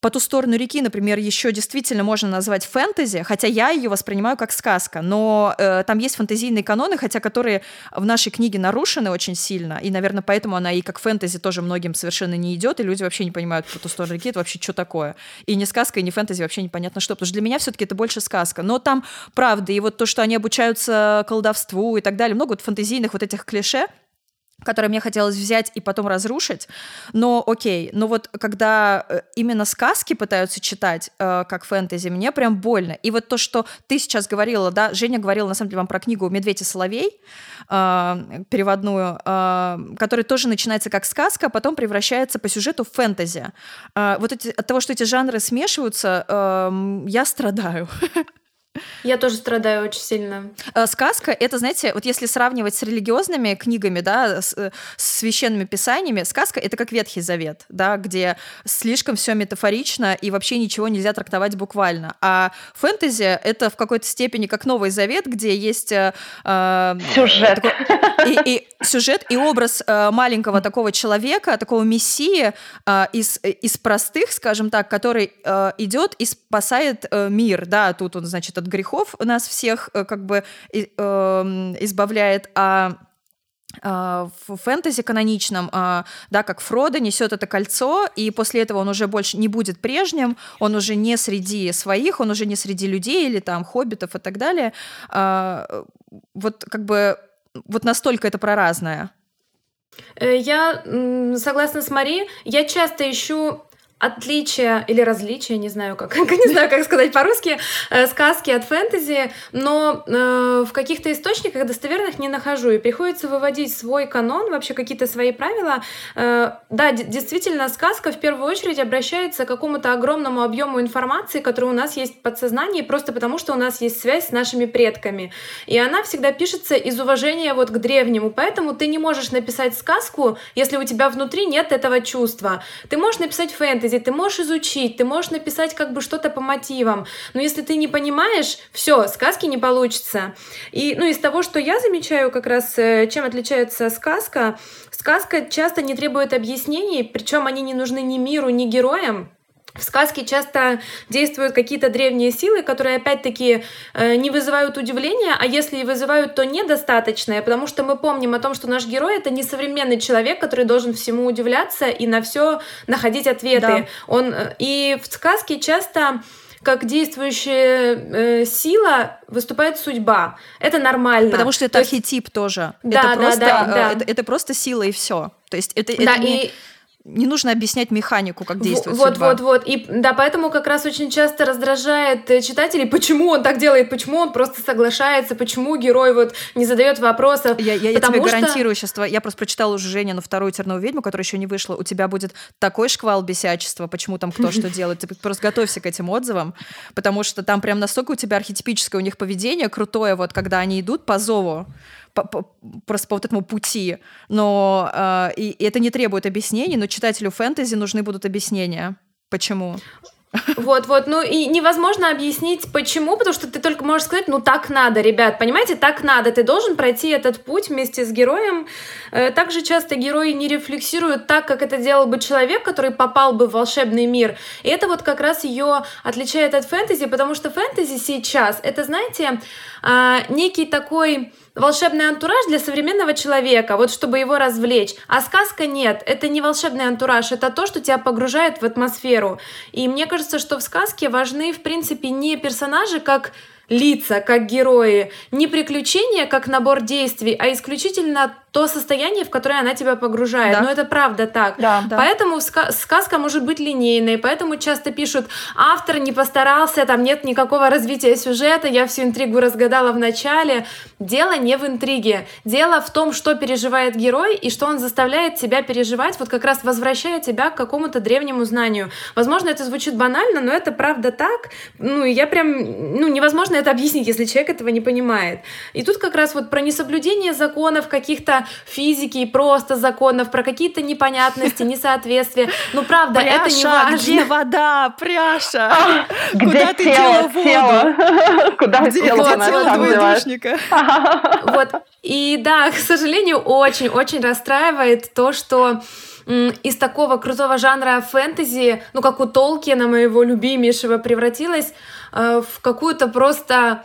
по ту сторону реки, например, еще действительно можно назвать фэнтези, хотя я ее воспринимаю как сказка, но э, там есть фэнтезийные каноны, хотя которые в нашей книге нарушены очень сильно, и, наверное, поэтому она и как фэнтези тоже многим совершенно не идет, и люди вообще не понимают по ту сторону реки, это вообще что такое. И не сказка, и не фэнтези вообще непонятно что, потому что для меня все-таки это больше сказка. Но там правда, и вот то, что они обучаются колдовству и так далее, много вот фэнтезийных вот этих клише, который мне хотелось взять и потом разрушить. Но окей, но вот когда э, именно сказки пытаются читать э, как фэнтези, мне прям больно. И вот то, что ты сейчас говорила, да, Женя говорила на самом деле вам про книгу «Медведь и соловей», э, переводную, э, которая тоже начинается как сказка, а потом превращается по сюжету в фэнтези. Э, вот эти, от того, что эти жанры смешиваются, э, я страдаю. Я тоже страдаю очень сильно. Э, сказка — это, знаете, вот если сравнивать с религиозными книгами, да, с, э, с священными писаниями, сказка — это как Ветхий Завет, да, где слишком все метафорично и вообще ничего нельзя трактовать буквально. А фэнтези — это в какой-то степени как Новый Завет, где есть... Э, э сюжет. Такой, и, и сюжет, и образ э, маленького такого человека, такого мессии э, из, из простых, скажем так, который э, идет и спасает э, мир, да, тут он, значит, от грехов нас всех э, как бы э, избавляет, а в фэнтези каноничном, да, как Фродо несет это кольцо, и после этого он уже больше не будет прежним, он уже не среди своих, он уже не среди людей или там хоббитов и так далее. Вот как бы вот настолько это проразное. Э, я согласна с Мари. Я часто ищу отличия или различия, не знаю как, не знаю как сказать по-русски, э, сказки от фэнтези, но э, в каких-то источниках достоверных не нахожу, и приходится выводить свой канон, вообще какие-то свои правила. Э, да, действительно, сказка в первую очередь обращается к какому-то огромному объему информации, который у нас есть в подсознании, просто потому что у нас есть связь с нашими предками. И она всегда пишется из уважения вот к древнему, поэтому ты не можешь написать сказку, если у тебя внутри нет этого чувства. Ты можешь написать фэнтези, фэнтези, ты можешь изучить, ты можешь написать как бы что-то по мотивам, но если ты не понимаешь, все, сказки не получится. И, ну, из того, что я замечаю как раз, э, чем отличается сказка, сказка часто не требует объяснений, причем они не нужны ни миру, ни героям, в сказке часто действуют какие-то древние силы, которые опять-таки э, не вызывают удивления, а если и вызывают, то недостаточное, потому что мы помним о том, что наш герой это не современный человек, который должен всему удивляться и на все находить ответы. Да. Он э, и в сказке часто как действующая э, сила выступает судьба. Это нормально. Потому что это То архетип есть... тоже. Да, это да, просто, да, да. Это, это просто сила и все. То есть это, да, это не... и не нужно объяснять механику, как действует вот, судьба. Вот, вот, вот. И да, поэтому как раз очень часто раздражает э, читателей, почему он так делает, почему он просто соглашается, почему герой вот не задает вопросов. Я, я, я тебе что... гарантирую сейчас, я просто прочитала уже Женя на вторую терновую ведьму, которая еще не вышла. У тебя будет такой шквал бесячества, почему там кто что делает. Ты просто готовься к этим отзывам, потому что там прям настолько у тебя архетипическое у них поведение крутое, вот когда они идут по зову просто по вот этому пути. Но э, и, и это не требует объяснений, но читателю фэнтези нужны будут объяснения. Почему? Вот, вот, ну и невозможно объяснить, почему, потому что ты только можешь сказать, ну так надо, ребят, понимаете, так надо, ты должен пройти этот путь вместе с героем. Э, также часто герои не рефлексируют так, как это делал бы человек, который попал бы в волшебный мир. И это вот как раз ее отличает от фэнтези, потому что фэнтези сейчас, это, знаете, а, некий такой волшебный антураж для современного человека, вот чтобы его развлечь. А сказка нет, это не волшебный антураж, это то, что тебя погружает в атмосферу. И мне кажется, что в сказке важны, в принципе, не персонажи, как лица, как герои, не приключения, как набор действий, а исключительно то состояние, в которое она тебя погружает. Да. Но это правда так. Да, да. Поэтому сказка может быть линейной, поэтому часто пишут, автор не постарался, там нет никакого развития сюжета, я всю интригу разгадала в начале. Дело не в интриге. Дело в том, что переживает герой и что он заставляет тебя переживать, вот как раз возвращая тебя к какому-то древнему знанию. Возможно, это звучит банально, но это правда так. Ну, я прям, ну, невозможно это объяснить, если человек этого не понимает. И тут как раз вот про несоблюдение законов каких-то физики и просто законов, про какие-то непонятности, несоответствия. Ну, правда, пряша, это не важно. где вода, пряша? А, Куда ты тело, дела воду? Куда тело двоедушника? Вот. И да, к сожалению, очень-очень расстраивает то, что из такого крутого жанра фэнтези, ну, как у Толкина, моего любимейшего, превратилась э, в какую-то просто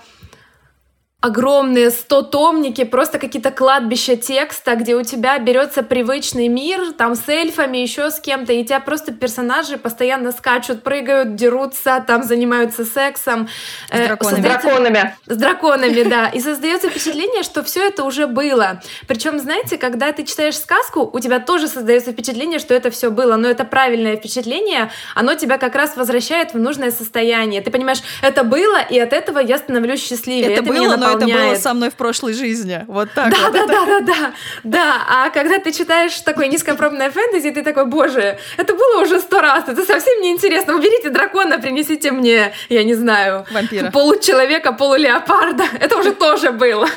огромные стотомники, просто какие-то кладбища текста, где у тебя берется привычный мир, там с эльфами, еще с кем-то, и у тебя просто персонажи постоянно скачут, прыгают, дерутся, там занимаются сексом. С э, драконами. Создается... С драконами. С драконами, да. И создается впечатление, что все это уже было. Причем, знаете, когда ты читаешь сказку, у тебя тоже создается впечатление, что это все было, но это правильное впечатление, оно тебя как раз возвращает в нужное состояние. Ты понимаешь, это было, и от этого я становлюсь счастливее. Это, это было, но это было со мной в прошлой жизни. Вот так да, вот. Да, да, да, да, да. А когда ты читаешь такое низкопробное фэнтези, ты такой, боже, это было уже сто раз, это совсем не интересно. Уберите дракона, принесите мне, я не знаю, Вампира. получеловека, полулеопарда. Это уже тоже было.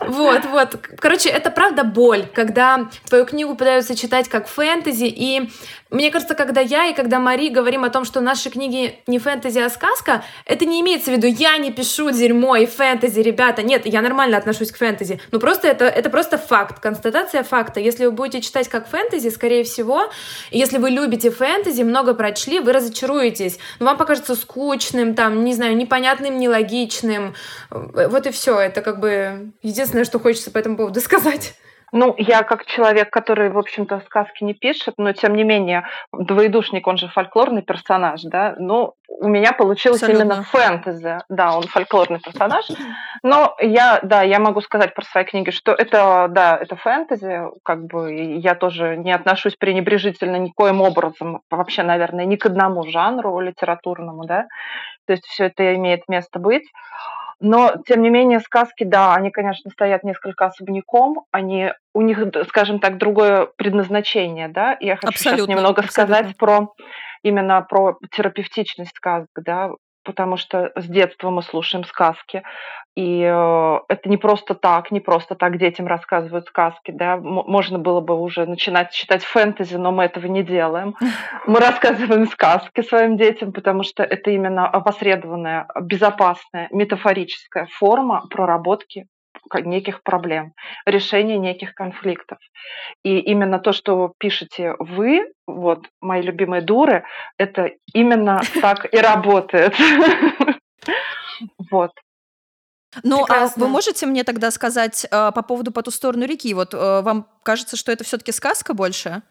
Вот, вот. Короче, это правда боль, когда твою книгу пытаются читать как фэнтези, и мне кажется, когда я и когда Мари говорим о том, что наши книги не фэнтези, а сказка, это не имеется в виду, я не пишу дерьмо и фэнтези, ребята. Нет, я нормально отношусь к фэнтези. Ну просто это, это просто факт, констатация факта. Если вы будете читать как фэнтези, скорее всего, если вы любите фэнтези, много прочли, вы разочаруетесь. Но вам покажется скучным, там, не знаю, непонятным, нелогичным. Вот и все. Это как бы единственное, что хочется по этому поводу сказать. Ну, я как человек, который, в общем-то, сказки не пишет, но тем не менее, двоедушник, он же фольклорный персонаж, да, но у меня получилось Абсолютно. именно фэнтези, да, он фольклорный персонаж, но я, да, я могу сказать про свои книги, что это, да, это фэнтези, как бы я тоже не отношусь пренебрежительно никоим образом, вообще, наверное, ни к одному жанру литературному, да, то есть все это имеет место быть. Но, тем не менее, сказки, да, они, конечно, стоят несколько особняком, они, у них, скажем так, другое предназначение, да. Я хочу абсолютно, сейчас немного абсолютно. сказать про именно про терапевтичность сказок, да, потому что с детства мы слушаем сказки, и э, это не просто так, не просто так детям рассказывают сказки, да, можно было бы уже начинать читать фэнтези, но мы этого не делаем. Мы рассказываем сказки своим детям, потому что это именно опосредованная, безопасная, метафорическая форма проработки неких проблем, решения неких конфликтов. И именно то, что пишете вы, вот, мои любимые дуры, это именно так и работает. Вот. Ну, Прекрасно. а вы можете мне тогда сказать э, по поводу по ту сторону реки? Вот э, вам кажется, что это все-таки сказка больше?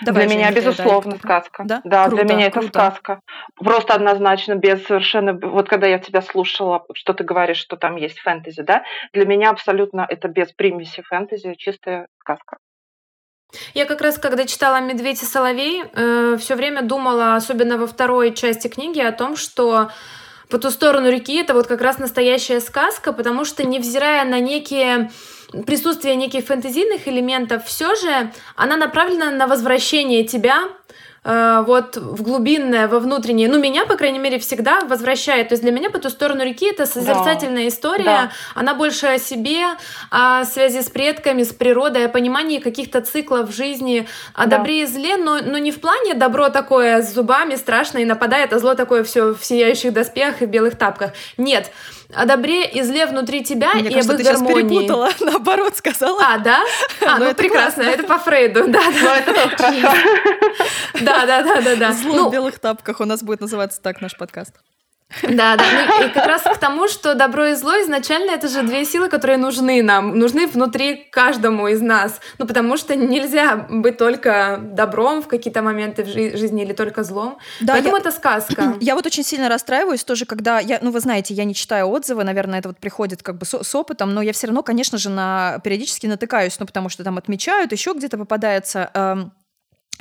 Давай, для меня, безусловно, да, сказка. Да, да круто, для меня круто. это сказка. Просто однозначно, без совершенно... Вот когда я тебя слушала, что ты говоришь, что там есть фэнтези, да? Для меня абсолютно это без примеси фэнтези, чистая сказка. Я как раз, когда читала «Медведь и соловей», э, все время думала, особенно во второй части книги, о том, что по ту сторону реки это вот как раз настоящая сказка, потому что, невзирая на некие присутствие неких фэнтезийных элементов, все же она направлена на возвращение тебя э, вот в глубинное, во внутреннее. Ну, меня, по крайней мере, всегда возвращает. То есть для меня по ту сторону реки это созерцательная да. история. Да. Она больше о себе, о связи с предками, с природой, о понимании каких-то циклов жизни, о да. добре и зле, но, но не в плане добро такое с зубами страшно и нападает, а зло такое все в сияющих доспехах и в белых тапках. Нет о добре и зле внутри тебя Мне и кажется, об их ты гармонии. перепутала, наоборот сказала. А, да? А, ну, прекрасно, это по Фрейду, да, да. это. Да, да, да, да, да. Зло в ну, белых тапках у нас будет называться так наш подкаст. Да, да. Ну, и как раз к тому, что добро и зло изначально это же две силы, которые нужны нам, нужны внутри каждому из нас. Ну, потому что нельзя быть только добром в какие-то моменты в жи- жизни или только злом. Да, Поэтому я, это сказка. Я вот очень сильно расстраиваюсь тоже, когда я, ну, вы знаете, я не читаю отзывы, наверное, это вот приходит как бы с, с опытом, но я все равно, конечно же, на периодически натыкаюсь, ну, потому что там отмечают, еще где-то попадается. Эм,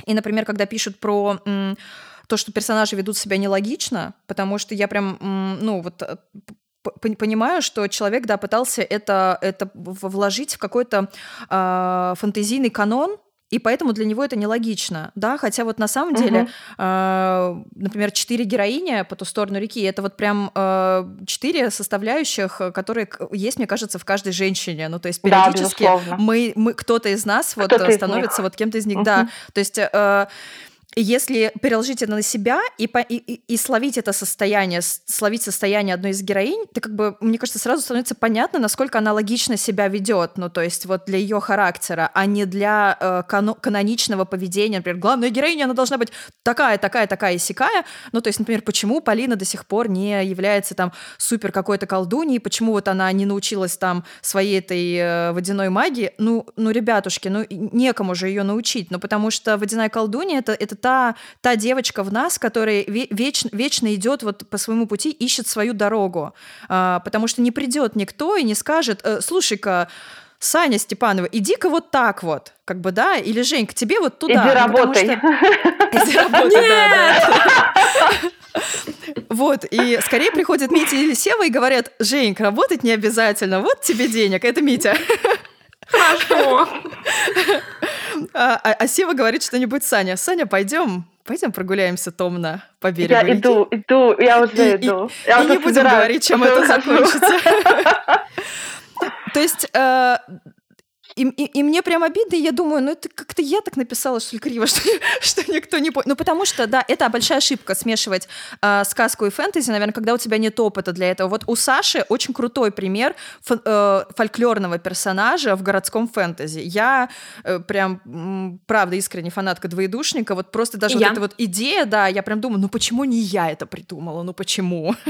и, например, когда пишут про то, что персонажи ведут себя нелогично, потому что я прям, ну, вот э, понимаю, что человек, да, пытался это, это вложить в какой-то э, фантазийный канон, и поэтому для него это нелогично, да, хотя вот на самом угу. деле, э, например, четыре героини по ту сторону реки, это вот прям э, четыре составляющих, которые есть, мне кажется, в каждой женщине, ну то есть периодически да, мы, мы кто-то из нас вот становится вот кем-то из них, угу. да, то есть э, если переложить это на себя и, по, и, и словить это состояние, словить состояние одной из героинь, то как бы, мне кажется, сразу становится понятно, насколько она логично себя ведет, ну, то есть вот для ее характера, а не для э, кано- каноничного поведения. Например, главная героиня, она должна быть такая, такая, такая и сякая. Ну, то есть, например, почему Полина до сих пор не является там супер какой-то колдуньей, почему вот она не научилась там своей этой э, водяной магии. Ну, ну, ребятушки, ну, некому же ее научить, ну, потому что водяная колдунья это, — это та, та девочка в нас, которая вечно, вечно идет вот по своему пути, ищет свою дорогу. А, потому что не придет никто и не скажет, «Э, слушай-ка, Саня Степанова, иди-ка вот так вот, как бы, да, или Жень, к тебе вот туда. Иди ну, работай. Иди работай, да, Вот, и скорее приходят Митя или Сева и говорят, Женьк, работать не обязательно, вот тебе денег, это Митя. Хорошо. А, а, а Сева говорит что-нибудь Саня. Саня, пойдем, пойдем прогуляемся томно по берегу. Я иду, иду, я уже иду. И, я и уже не будем говорить, чем это закончится. То есть э, и, и, и мне прям обидно, и я думаю, ну это как-то я так написала, что ли, криво, что, что никто не понял. Ну потому что, да, это большая ошибка смешивать э, сказку и фэнтези, наверное, когда у тебя нет опыта для этого. Вот у Саши очень крутой пример фо- э, фольклорного персонажа в городском фэнтези. Я э, прям, м, правда, искренне фанатка двоедушника, вот просто даже вот эта вот идея, да, я прям думаю, ну почему не я это придумала, ну почему?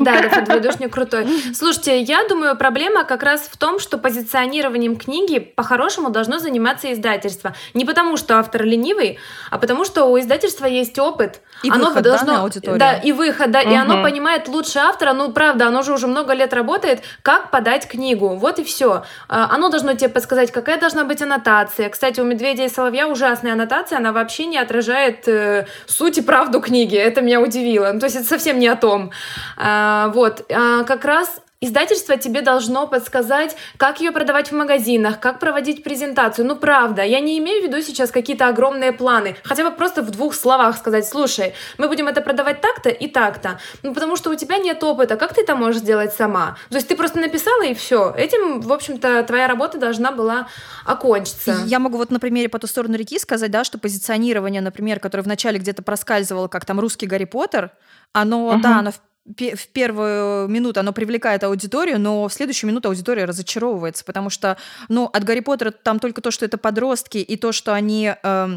Да, это двоедушник крутой. Слушайте, я думаю, проблема как раз в том, что позиционированием книги книги по-хорошему должно заниматься издательство. Не потому, что автор ленивый, а потому, что у издательства есть опыт. И оно выход, должно, да, аудиторию. Да, и выход, да, угу. и оно понимает лучше автора. Ну, правда, оно же уже много лет работает, как подать книгу. Вот и все. А, оно должно тебе подсказать, какая должна быть аннотация. Кстати, у «Медведя и соловья» ужасная аннотация, она вообще не отражает э, суть и правду книги. Это меня удивило. Ну, то есть это совсем не о том. А, вот. А, как раз Издательство тебе должно подсказать, как ее продавать в магазинах, как проводить презентацию. Ну, правда, я не имею в виду сейчас какие-то огромные планы. Хотя бы просто в двух словах сказать, слушай, мы будем это продавать так-то и так-то. Ну, потому что у тебя нет опыта, как ты это можешь сделать сама? То есть ты просто написала и все. Этим, в общем-то, твоя работа должна была окончиться. Я могу вот на примере по ту сторону реки сказать, да, что позиционирование, например, которое вначале где-то проскальзывало, как там русский Гарри Поттер, оно, угу. да, оно в первую минуту оно привлекает аудиторию, но в следующую минуту аудитория разочаровывается, потому что, ну, от Гарри Поттера там только то, что это подростки, и то, что они э,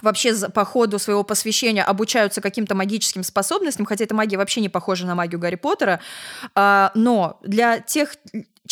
вообще по ходу своего посвящения обучаются каким-то магическим способностям, хотя эта магия вообще не похожа на магию Гарри Поттера, э, но для тех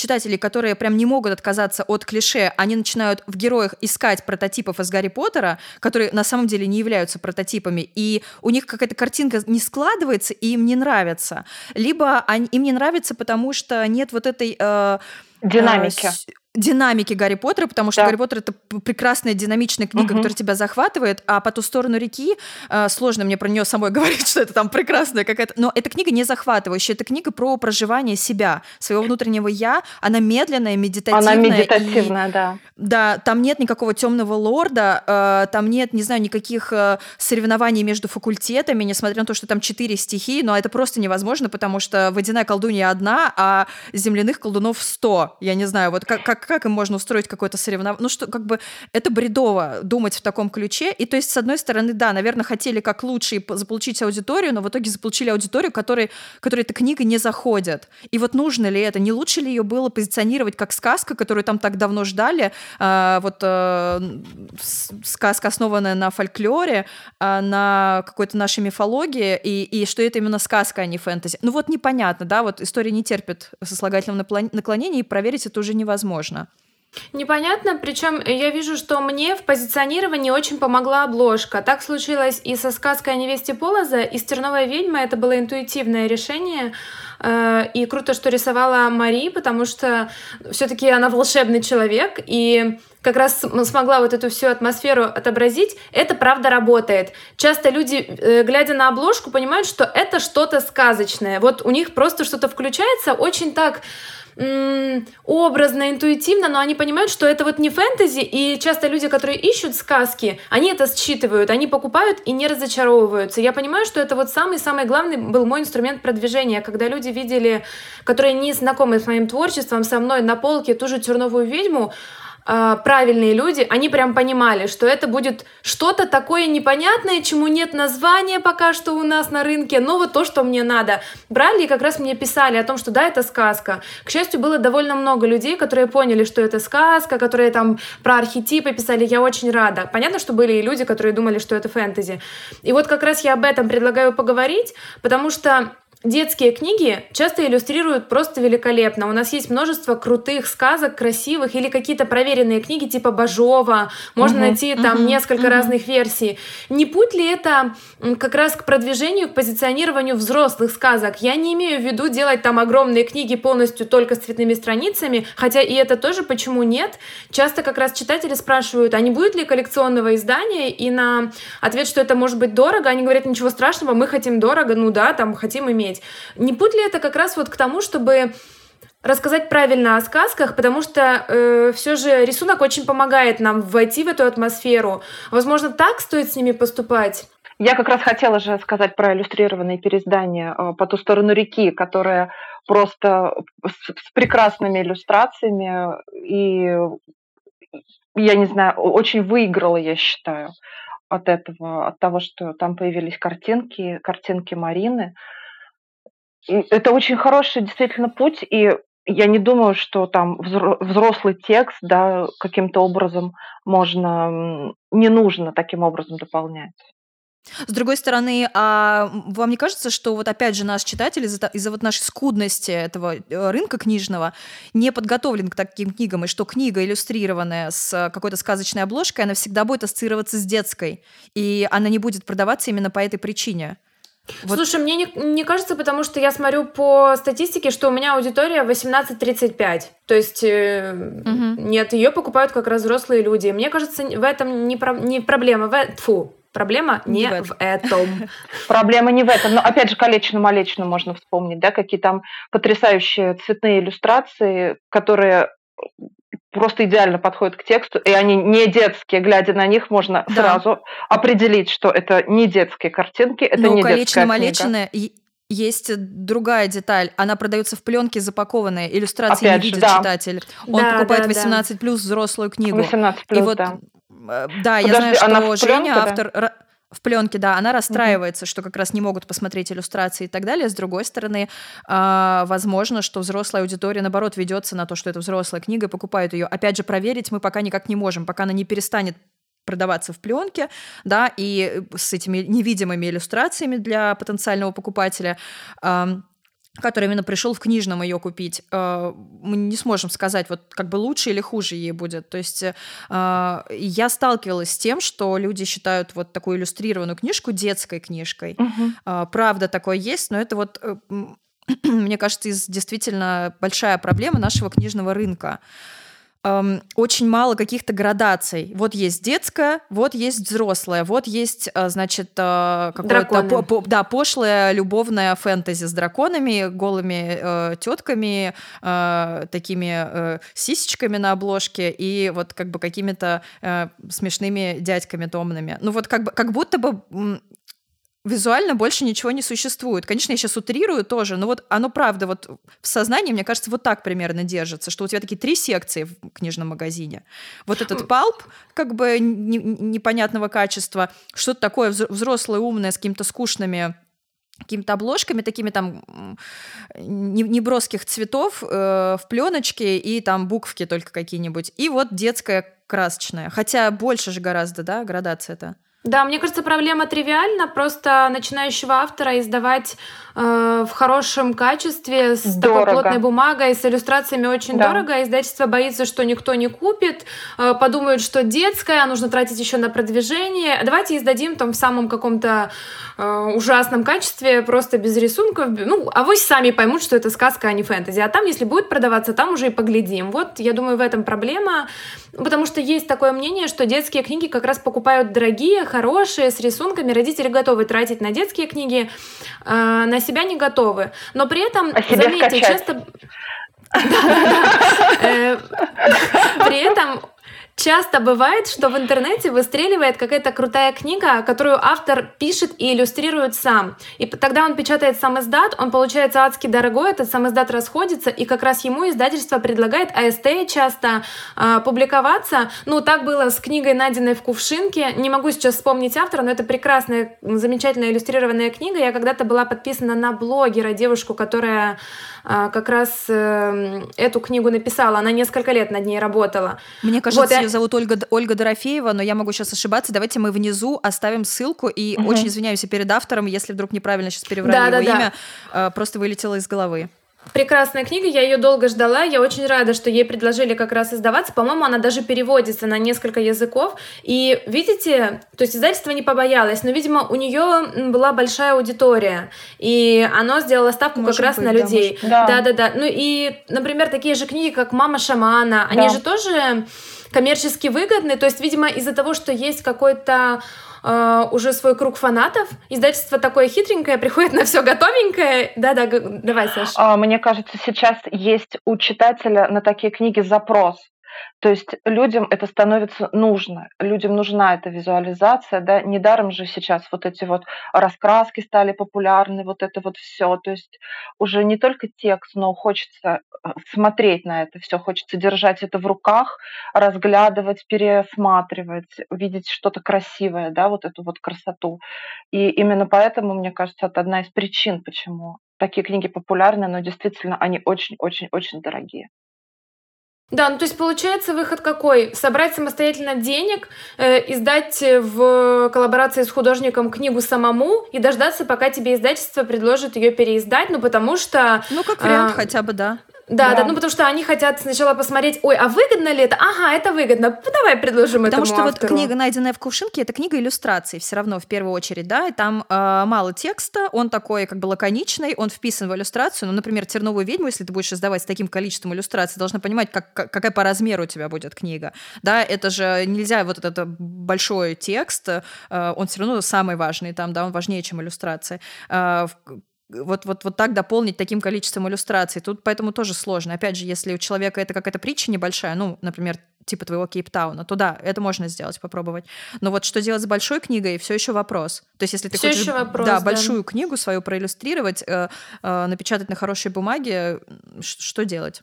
читателей, которые прям не могут отказаться от клише, они начинают в героях искать прототипов из Гарри Поттера, которые на самом деле не являются прототипами, и у них какая-то картинка не складывается, и им не нравится. Либо они, им не нравится, потому что нет вот этой... Э, Динамики. Э, динамики Гарри Поттера, потому что да. Гарри Поттер это прекрасная динамичная книга, угу. которая тебя захватывает, а по ту сторону реки э, сложно мне про нее самой говорить, что это там прекрасная какая-то, но эта книга не захватывающая, это книга про проживание себя, своего внутреннего я, она медленная, медитативная. Она медитативная, и, да. Да, там нет никакого темного лорда, э, там нет, не знаю, никаких э, соревнований между факультетами, несмотря на то, что там четыре стихии, но это просто невозможно, потому что водяная колдунья одна, а земляных колдунов сто. Я не знаю, вот как, как как, как им можно устроить какое-то соревнование? Ну, что, как бы, это бредово думать в таком ключе. И то есть, с одной стороны, да, наверное, хотели как лучше заполучить аудиторию, но в итоге заполучили аудиторию, которой, которой эта книга не заходит. И вот нужно ли это? Не лучше ли ее было позиционировать как сказка, которую там так давно ждали? А, вот а, сказка, основанная на фольклоре, а, на какой-то нашей мифологии, и, и что это именно сказка, а не фэнтези. Ну вот непонятно, да, вот история не терпит сослагательного наклонения, и проверить это уже невозможно сложно. Непонятно, причем я вижу, что мне в позиционировании очень помогла обложка. Так случилось и со сказкой о невесте Полоза, и с «Терновой ведьмой». Это было интуитивное решение. Э, и круто, что рисовала Мари, потому что все-таки она волшебный человек, и как раз смогла вот эту всю атмосферу отобразить, это правда работает. Часто люди, э, глядя на обложку, понимают, что это что-то сказочное. Вот у них просто что-то включается очень так образно, интуитивно, но они понимают, что это вот не фэнтези, и часто люди, которые ищут сказки, они это считывают, они покупают и не разочаровываются. Я понимаю, что это вот самый-самый главный был мой инструмент продвижения, когда люди видели, которые не знакомы с моим творчеством, со мной на полке ту же «Терновую ведьму», правильные люди, они прям понимали, что это будет что-то такое непонятное, чему нет названия пока что у нас на рынке, но вот то, что мне надо. Брали и как раз мне писали о том, что да, это сказка. К счастью, было довольно много людей, которые поняли, что это сказка, которые там про архетипы писали, я очень рада. Понятно, что были и люди, которые думали, что это фэнтези. И вот как раз я об этом предлагаю поговорить, потому что детские книги часто иллюстрируют просто великолепно. У нас есть множество крутых сказок, красивых или какие-то проверенные книги типа Бажова. Можно угу, найти там угу, несколько угу. разных версий. Не путь ли это как раз к продвижению, к позиционированию взрослых сказок? Я не имею в виду делать там огромные книги полностью только с цветными страницами, хотя и это тоже почему нет. Часто как раз читатели спрашивают, а не будет ли коллекционного издания? И на ответ, что это может быть дорого, они говорят, ничего страшного, мы хотим дорого, ну да, там хотим иметь иметь. Не путь ли это как раз вот к тому, чтобы рассказать правильно о сказках, потому что э, все же рисунок очень помогает нам войти в эту атмосферу. Возможно, так стоит с ними поступать. Я как раз хотела же сказать про иллюстрированные переиздания э, по ту сторону реки, которые просто с, с прекрасными иллюстрациями и я не знаю, очень выиграла, я считаю, от этого, от того, что там появились картинки, картинки Марины это очень хороший действительно путь, и я не думаю, что там взрослый текст, да, каким-то образом можно, не нужно таким образом дополнять. С другой стороны, а вам не кажется, что вот опять же наш читатель из-за, из-за вот нашей скудности этого э, рынка книжного не подготовлен к таким книгам, и что книга, иллюстрированная с какой-то сказочной обложкой, она всегда будет ассоциироваться с детской, и она не будет продаваться именно по этой причине? Вот. Слушай, мне не, не кажется, потому что я смотрю по статистике, что у меня аудитория 18-35. То есть э, угу. нет, ее покупают как раз взрослые люди. Мне кажется, в этом не, про, не проблема. В, фу, проблема не, не в, этом. Проблема не в этом. Но опять же, колечную малечную можно вспомнить, да, какие там потрясающие цветные иллюстрации, которые просто идеально подходят к тексту, и они не детские, глядя на них, можно да. сразу определить, что это не детские картинки, это Но не детская книга. Есть другая деталь. Она продается в пленке запакованная. Иллюстрации Опять не видит да. читатель. Он да, покупает да, 18 да. плюс взрослую книгу. 18 плюс, и вот, да. Э, да, Подожди, я знаю, что Женя, пленке, автор, да? В пленке, да, она расстраивается, mm-hmm. что как раз не могут посмотреть иллюстрации и так далее. С другой стороны, э, возможно, что взрослая аудитория, наоборот, ведется на то, что это взрослая книга, и покупают ее. Опять же, проверить мы пока никак не можем, пока она не перестанет продаваться в пленке, да, и с этими невидимыми иллюстрациями для потенциального покупателя. Э, который именно пришел в книжном ее купить, э, мы не сможем сказать, вот как бы лучше или хуже ей будет. То есть э, я сталкивалась с тем, что люди считают вот такую иллюстрированную книжку детской книжкой. Угу. Правда, такое есть, но это вот мне кажется, действительно большая проблема нашего книжного рынка эм, очень мало каких-то градаций. Вот есть детская, вот есть взрослая, вот есть, э, значит, э, какое-то по, по, да, пошлое любовное фэнтези с драконами, голыми э, тетками, э, такими э, сисечками на обложке и вот как бы какими-то э, смешными дядьками томными. Ну вот как бы как будто бы визуально больше ничего не существует. Конечно, я сейчас утрирую тоже, но вот оно правда вот в сознании, мне кажется, вот так примерно держится, что у тебя такие три секции в книжном магазине. Вот этот палп, как бы непонятного качества, что-то такое взрослое, умное, с какими-то скучными какими-то обложками, такими там неброских цветов э, в пленочке и там буквки только какие-нибудь. И вот детская красочная. Хотя больше же гораздо, да, градация-то. Да, мне кажется, проблема тривиальна. Просто начинающего автора издавать э, в хорошем качестве, с дорого. такой плотной бумагой, с иллюстрациями очень да. дорого. Издательство боится, что никто не купит, э, подумают, что детская, нужно тратить еще на продвижение. Давайте издадим там в самом каком-то э, ужасном качестве, просто без рисунков. Ну, а вы сами поймут, что это сказка, а не фэнтези. А там, если будет продаваться, там уже и поглядим. Вот, я думаю, в этом проблема. Потому что есть такое мнение, что детские книги как раз покупают дорогие, хорошие, с рисунками. Родители готовы тратить на детские книги, э, на себя не готовы. Но при этом, а заметьте, часто... Э, при этом Часто бывает, что в интернете выстреливает какая-то крутая книга, которую автор пишет и иллюстрирует сам. И тогда он печатает сам издат, он получается адски дорогой, этот сам издат расходится, и как раз ему издательство предлагает АСТ часто э, публиковаться. Ну, так было с книгой, найденной в кувшинке. Не могу сейчас вспомнить автора, но это прекрасная, замечательная иллюстрированная книга. Я когда-то была подписана на блогера, девушку, которая э, как раз э, эту книгу написала. Она несколько лет над ней работала. Мне кажется, вот, зовут Ольга, Ольга Дорофеева, но я могу сейчас ошибаться. Давайте мы внизу оставим ссылку. И угу. очень извиняюсь перед автором, если вдруг неправильно сейчас переврали да, его да, имя. Да. Э, просто вылетело из головы. Прекрасная книга, я ее долго ждала, я очень рада, что ей предложили как раз издаваться. По-моему, она даже переводится на несколько языков. И видите, то есть издательство не побоялось, но, видимо, у нее была большая аудитория, и оно сделало ставку Может как раз быть, на людей. Да, да, да, да. Ну и, например, такие же книги, как Мама шамана, да. они же тоже коммерчески выгодны. То есть, видимо, из-за того, что есть какой-то э, уже свой круг фанатов. Издательство такое хитренькое, приходит на все готовенькое. Да-да, давай, Саша. А, мне кажется, сейчас есть у читателя на такие книги запрос. То есть людям это становится нужно, людям нужна эта визуализация, да, недаром же сейчас вот эти вот раскраски стали популярны, вот это вот все, то есть уже не только текст, но хочется э, смотреть на это все, хочется держать это в руках, разглядывать, пересматривать, видеть что-то красивое, да, вот эту вот красоту. И именно поэтому, мне кажется, это одна из причин, почему такие книги популярны, но действительно они очень-очень-очень дорогие. Да, ну то есть получается выход какой? Собрать самостоятельно денег, э, издать в коллаборации с художником книгу самому и дождаться, пока тебе издательство предложит ее переиздать, ну потому что... Ну как вариант а, хотя бы, да. Да, да, да, ну потому что они хотят сначала посмотреть, ой, а выгодно ли это? Ага, это выгодно. Ну, давай предложим потому этому Потому что автору. вот книга, найденная в кувшинке, это книга иллюстраций все равно в первую очередь, да, и там э, мало текста, он такой как бы лаконичный, он вписан в иллюстрацию. Ну, например, «Терновую ведьму», если ты будешь издавать с таким количеством иллюстраций, должна понимать, как, какая по размеру у тебя будет книга. Да, это же нельзя вот этот большой текст, э, он все равно самый важный там, да, он важнее, чем иллюстрация. Э, вот, вот, вот так дополнить таким количеством иллюстраций. Тут поэтому тоже сложно. Опять же, если у человека это какая-то притча небольшая, ну, например, типа твоего Кейптауна, то да, это можно сделать, попробовать. Но вот что делать с большой книгой, все еще вопрос. То есть, если ты всё хочешь вопрос, да, да. большую книгу свою проиллюстрировать, э, э, напечатать на хорошей бумаге, что делать?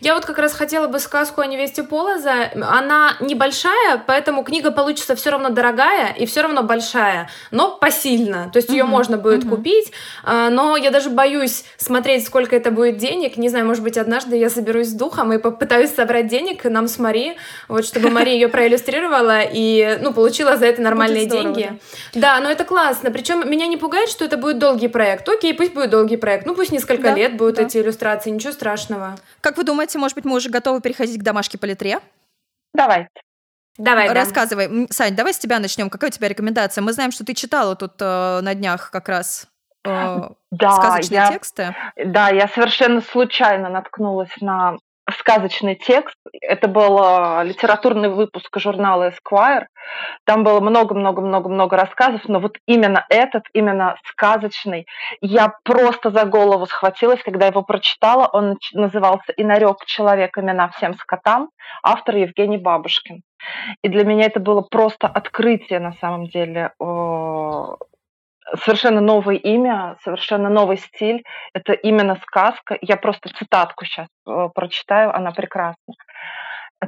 Я вот как раз хотела бы сказку о невесте Полоза. Она небольшая, поэтому книга получится все равно дорогая и все равно большая, но посильно. То есть ее можно будет купить, а, но я даже боюсь смотреть, сколько это будет денег. Не знаю, может быть, однажды я соберусь с духом и попытаюсь собрать денег нам с Мари, вот чтобы Мария ее проиллюстрировала и ну получила за это нормальные деньги. Да. но это классно. Причем меня не пугает, что это будет долгий проект. Окей, пусть будет долгий проект. Ну пусть несколько лет будут эти иллюстрации, ничего страшного. Как вы думаете? Думаете, может быть, мы уже готовы переходить к домашке по литре? Давайте. Давай, Рассказывай. Да. Сань, давай с тебя начнем. Какая у тебя рекомендация? Мы знаем, что ты читала тут э, на днях как раз э, да, сказочные я, тексты. Да, я совершенно случайно наткнулась на сказочный текст. Это был э, литературный выпуск журнала Esquire. Там было много-много-много-много рассказов, но вот именно этот, именно сказочный, я просто за голову схватилась, когда его прочитала. Он назывался «И нарек человек имена всем скотам», автор Евгений Бабушкин. И для меня это было просто открытие на самом деле совершенно новое имя, совершенно новый стиль. Это именно сказка. Я просто цитатку сейчас э, прочитаю, она прекрасна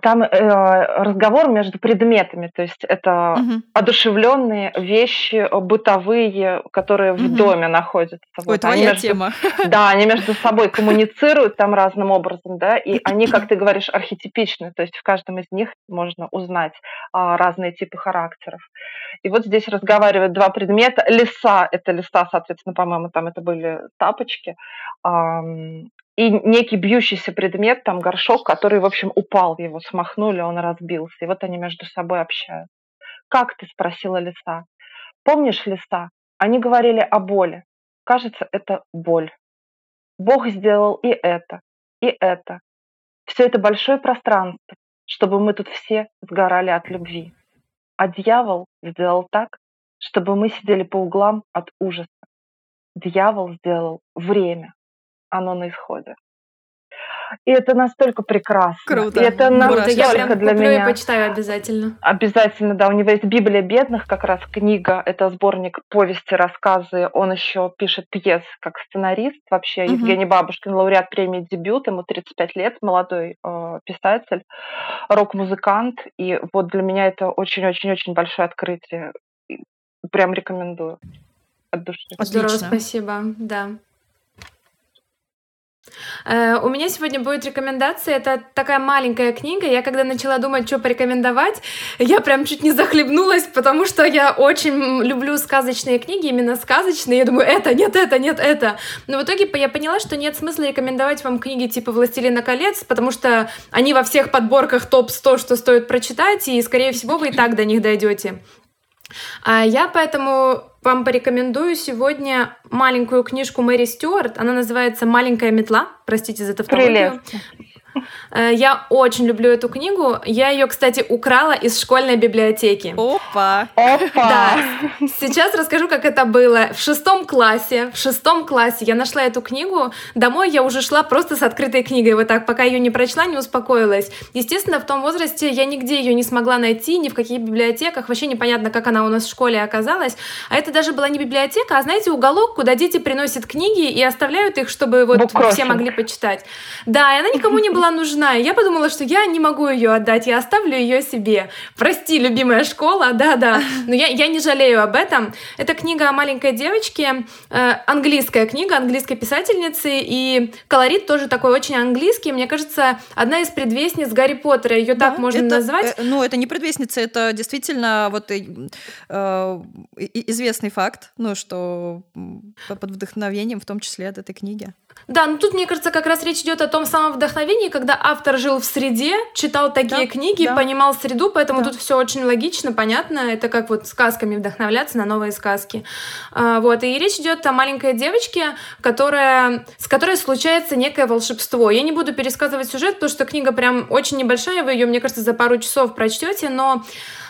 там э, разговор между предметами, то есть это угу. одушевленные вещи бытовые, которые угу. в доме находятся. Ой, вот. твоя между, тема. Да, они между собой коммуницируют там разным образом, да, и они, как ты говоришь, архетипичны, то есть в каждом из них можно узнать а, разные типы характеров. И вот здесь разговаривают два предмета. Леса, это леса, соответственно, по-моему, там это были тапочки, и некий бьющийся предмет, там горшок, который, в общем, упал, его смахнули, он разбился. И вот они между собой общаются. «Как ты?» – спросила лиса. «Помнишь, лиса? Они говорили о боли. Кажется, это боль. Бог сделал и это, и это. Все это большое пространство, чтобы мы тут все сгорали от любви. А дьявол сделал так, чтобы мы сидели по углам от ужаса. Дьявол сделал время, оно на исходе. И это настолько прекрасно. Круто. И это настолько Я прям для меня. и почитаю обязательно. Обязательно, да. У него есть Библия бедных, как раз книга. Это сборник повести, рассказы. Он еще пишет пьес как сценарист. Вообще угу. Евгений Бабушкин, лауреат премии «Дебют». Ему 35 лет, молодой э, писатель, рок-музыкант. И вот для меня это очень-очень-очень большое открытие. Прям рекомендую от души. Здорово, спасибо. Да. Э, у меня сегодня будет рекомендация. Это такая маленькая книга. Я когда начала думать, что порекомендовать, я прям чуть не захлебнулась, потому что я очень люблю сказочные книги, именно сказочные. Я думаю, это, нет, это, нет, это. Но в итоге я поняла, что нет смысла рекомендовать вам книги типа «Властелина колец», потому что они во всех подборках топ-100, что стоит прочитать, и, скорее всего, вы и так до них дойдете. А я поэтому вам порекомендую сегодня маленькую книжку Мэри Стюарт. Она называется «Маленькая метла». Простите за тавтологию. Прелестно. Э, я очень люблю эту книгу. Я ее, кстати, украла из школьной библиотеки. Опа! Опа! Да. Сейчас расскажу, как это было. В шестом классе, в шестом классе я нашла эту книгу. Домой я уже шла просто с открытой книгой. Вот так, пока ее не прочла, не успокоилась. Естественно, в том возрасте я нигде ее не смогла найти, ни в каких библиотеках. Вообще непонятно, как она у нас в школе оказалась. А это даже была не библиотека, а, знаете, уголок, куда дети приносят книги и оставляют их, чтобы вот все могли почитать. Да, и она никому не была была нужна. И я подумала, что я не могу ее отдать, я оставлю ее себе. Прости, любимая школа, да-да. Но я, я не жалею об этом. Это книга о маленькой девочке, э, английская книга английской писательницы, и колорит тоже такой очень английский. Мне кажется, одна из предвестниц Гарри Поттера, ее да, так можно это, назвать. Э, ну, это не предвестница, это действительно вот э, э известный факт, ну, что под вдохновением, в том числе от этой книги. Да, ну тут, мне кажется, как раз речь идет о том самом вдохновении, когда автор жил в среде, читал такие да, книги, да. понимал среду, поэтому да. тут все очень логично, понятно. Это как вот сказками вдохновляться на новые сказки. А, вот, и речь идет о маленькой девочке, которая, с которой случается некое волшебство. Я не буду пересказывать сюжет, потому что книга прям очень небольшая, вы ее, мне кажется, за пару часов прочтете, но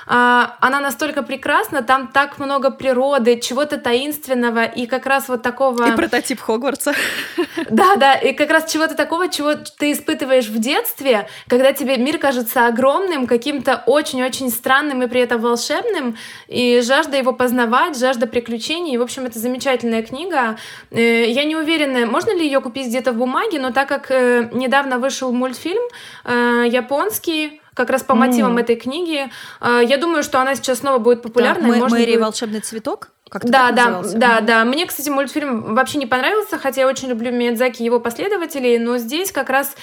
она настолько прекрасна, там так много природы, чего-то таинственного и как раз вот такого... И прототип Хогвартса. Да, да, и как раз чего-то такого, чего ты испытываешь в детстве, когда тебе мир кажется огромным, каким-то очень-очень странным и при этом волшебным, и жажда его познавать, жажда приключений. И, в общем, это замечательная книга. Э, я не уверена, можно ли ее купить где-то в бумаге, но так как э, недавно вышел мультфильм э, японский, как раз по мотивам mm. этой книги. А, я думаю, что она сейчас снова будет популярна. Да, Мэри будет... волшебный цветок? Как да, да, да, да. Мне, кстати, мультфильм вообще не понравился, хотя я очень люблю Миядзаки и его последователей, но здесь как раз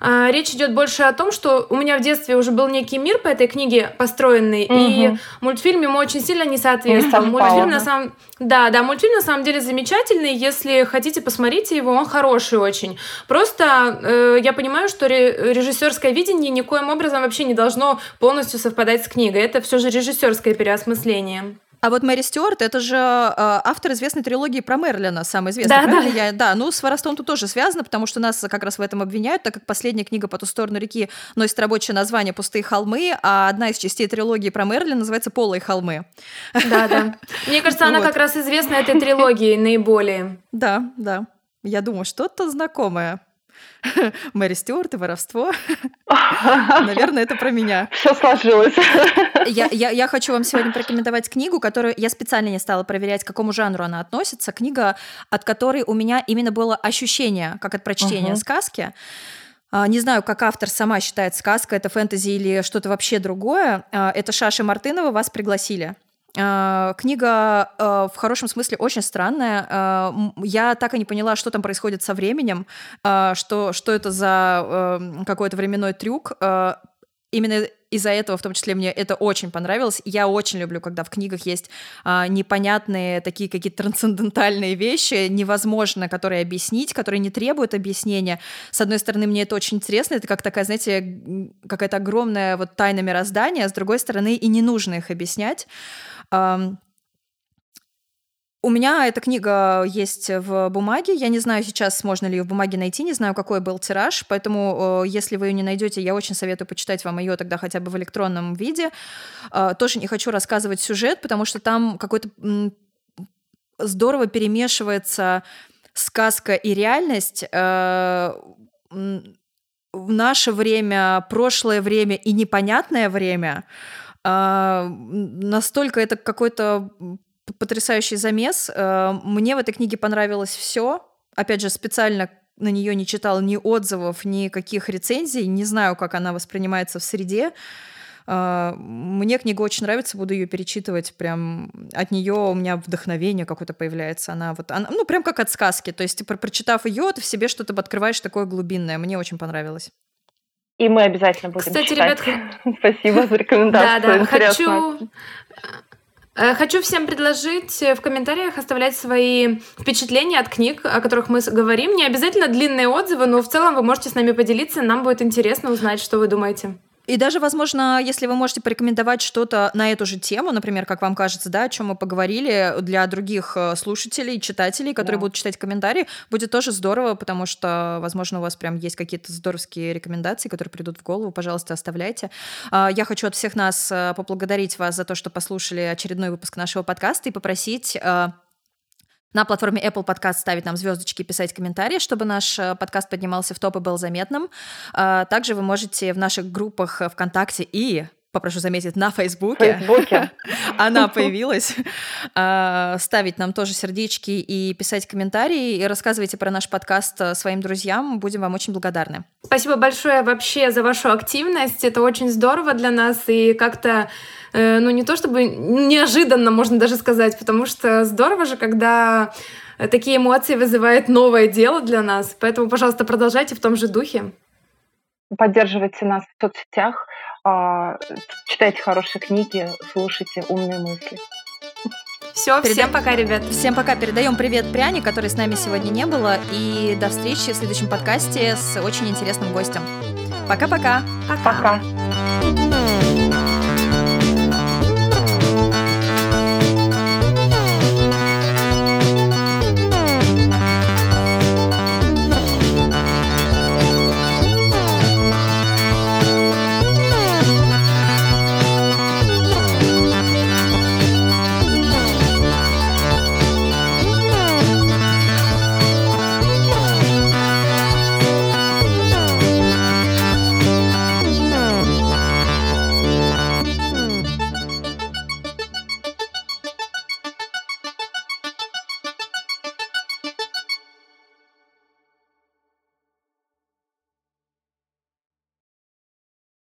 э, речь идет больше о том, что у меня в детстве уже был некий мир по этой книге построенный, угу. и мультфильм ему очень сильно не соответствовал. Не мультфильм на самом, да, да, мультфильм на самом деле замечательный. Если хотите, посмотрите его, он хороший очень. Просто э, я понимаю, что режиссерское видение никоим образом вообще не должно полностью совпадать с книгой. Это все же режиссерское переосмысление. А вот Мэри Стюарт, это же э, автор известной трилогии про Мерлина, самый известный, да, правильно? Да. Я, да, ну с воровством тут тоже связано, потому что нас как раз в этом обвиняют, так как последняя книга «По ту сторону реки» носит рабочее название «Пустые холмы», а одна из частей трилогии про Мерлина называется «Полые холмы». Да, да. Мне кажется, она как раз известна этой трилогией наиболее. Да, да. Я думаю, что-то знакомое. Мэри Стюарт и воровство. Наверное, это про меня. Все сложилось. Я, я, я хочу вам сегодня порекомендовать книгу, которую я специально не стала проверять, к какому жанру она относится. Книга, от которой у меня именно было ощущение, как от прочтения uh-huh. сказки. А, не знаю, как автор сама считает сказка, это фэнтези или что-то вообще другое. А, это Шаша Мартынова «Вас пригласили». А, книга а, в хорошем смысле очень странная. А, я так и не поняла, что там происходит со временем, что, что это за какой-то временной трюк. Именно из-за этого, в том числе, мне это очень понравилось. Я очень люблю, когда в книгах есть а, непонятные такие какие-то трансцендентальные вещи, невозможно, которые объяснить, которые не требуют объяснения. С одной стороны, мне это очень интересно, это как такая, знаете, какая-то огромная вот тайна мироздания, а с другой стороны, и не нужно их объяснять. У меня эта книга есть в бумаге. Я не знаю сейчас, можно ли ее в бумаге найти, не знаю, какой был тираж, поэтому, если вы ее не найдете, я очень советую почитать вам ее тогда хотя бы в электронном виде. А, тоже не хочу рассказывать сюжет, потому что там какой-то здорово перемешивается сказка и реальность э, в наше время, прошлое время и непонятное время. А, настолько это какой-то потрясающий замес. А, мне в этой книге понравилось все. Опять же, специально на нее не читала ни отзывов, ни каких рецензий. Не знаю, как она воспринимается в среде. А, мне книга очень нравится, буду ее перечитывать. Прям от нее у меня вдохновение какое-то появляется. Она вот, она, ну, прям как от сказки. То есть, типа, прочитав ее, ты в себе что-то открываешь такое глубинное. Мне очень понравилось. И мы обязательно будем Кстати, читать. ребят, спасибо за рекомендацию. Да, да, хочу Э, хочу всем предложить в комментариях оставлять свои впечатления от книг, о которых мы говорим. Не обязательно длинные отзывы, но в целом вы можете с нами поделиться. Нам будет интересно узнать, что вы думаете. И даже, возможно, если вы можете порекомендовать что-то на эту же тему, например, как вам кажется, да, о чем мы поговорили, для других э, слушателей, читателей, которые да. будут читать комментарии, будет тоже здорово, потому что, возможно, у вас прям есть какие-то здоровские рекомендации, которые придут в голову, пожалуйста, оставляйте. А, я хочу от всех нас э, поблагодарить вас за то, что послушали очередной выпуск нашего подкаста и попросить э, на платформе Apple Podcast ставить нам звездочки писать комментарии, чтобы наш э, подкаст поднимался в топ и был заметным. А, также вы можете в наших группах ВКонтакте и попрошу заметить, на Фейсбуке. Фейсбуке. Она появилась. А, ставить нам тоже сердечки и писать комментарии. И рассказывайте про наш подкаст э, своим друзьям. Будем вам очень благодарны. Спасибо большое вообще за вашу активность. Это очень здорово для нас. И как-то Э, ну, не то чтобы неожиданно, можно даже сказать, потому что здорово же, когда такие эмоции вызывает новое дело для нас. Поэтому, пожалуйста, продолжайте в том же духе. Поддерживайте нас в соцсетях, читайте хорошие книги, слушайте умные мысли. Все, Переда... всем пока, ребят. Всем пока. Передаем привет Пряне, которой с нами сегодня не было. И до встречи в следующем подкасте с очень интересным гостем. Пока-пока. Пока. пока.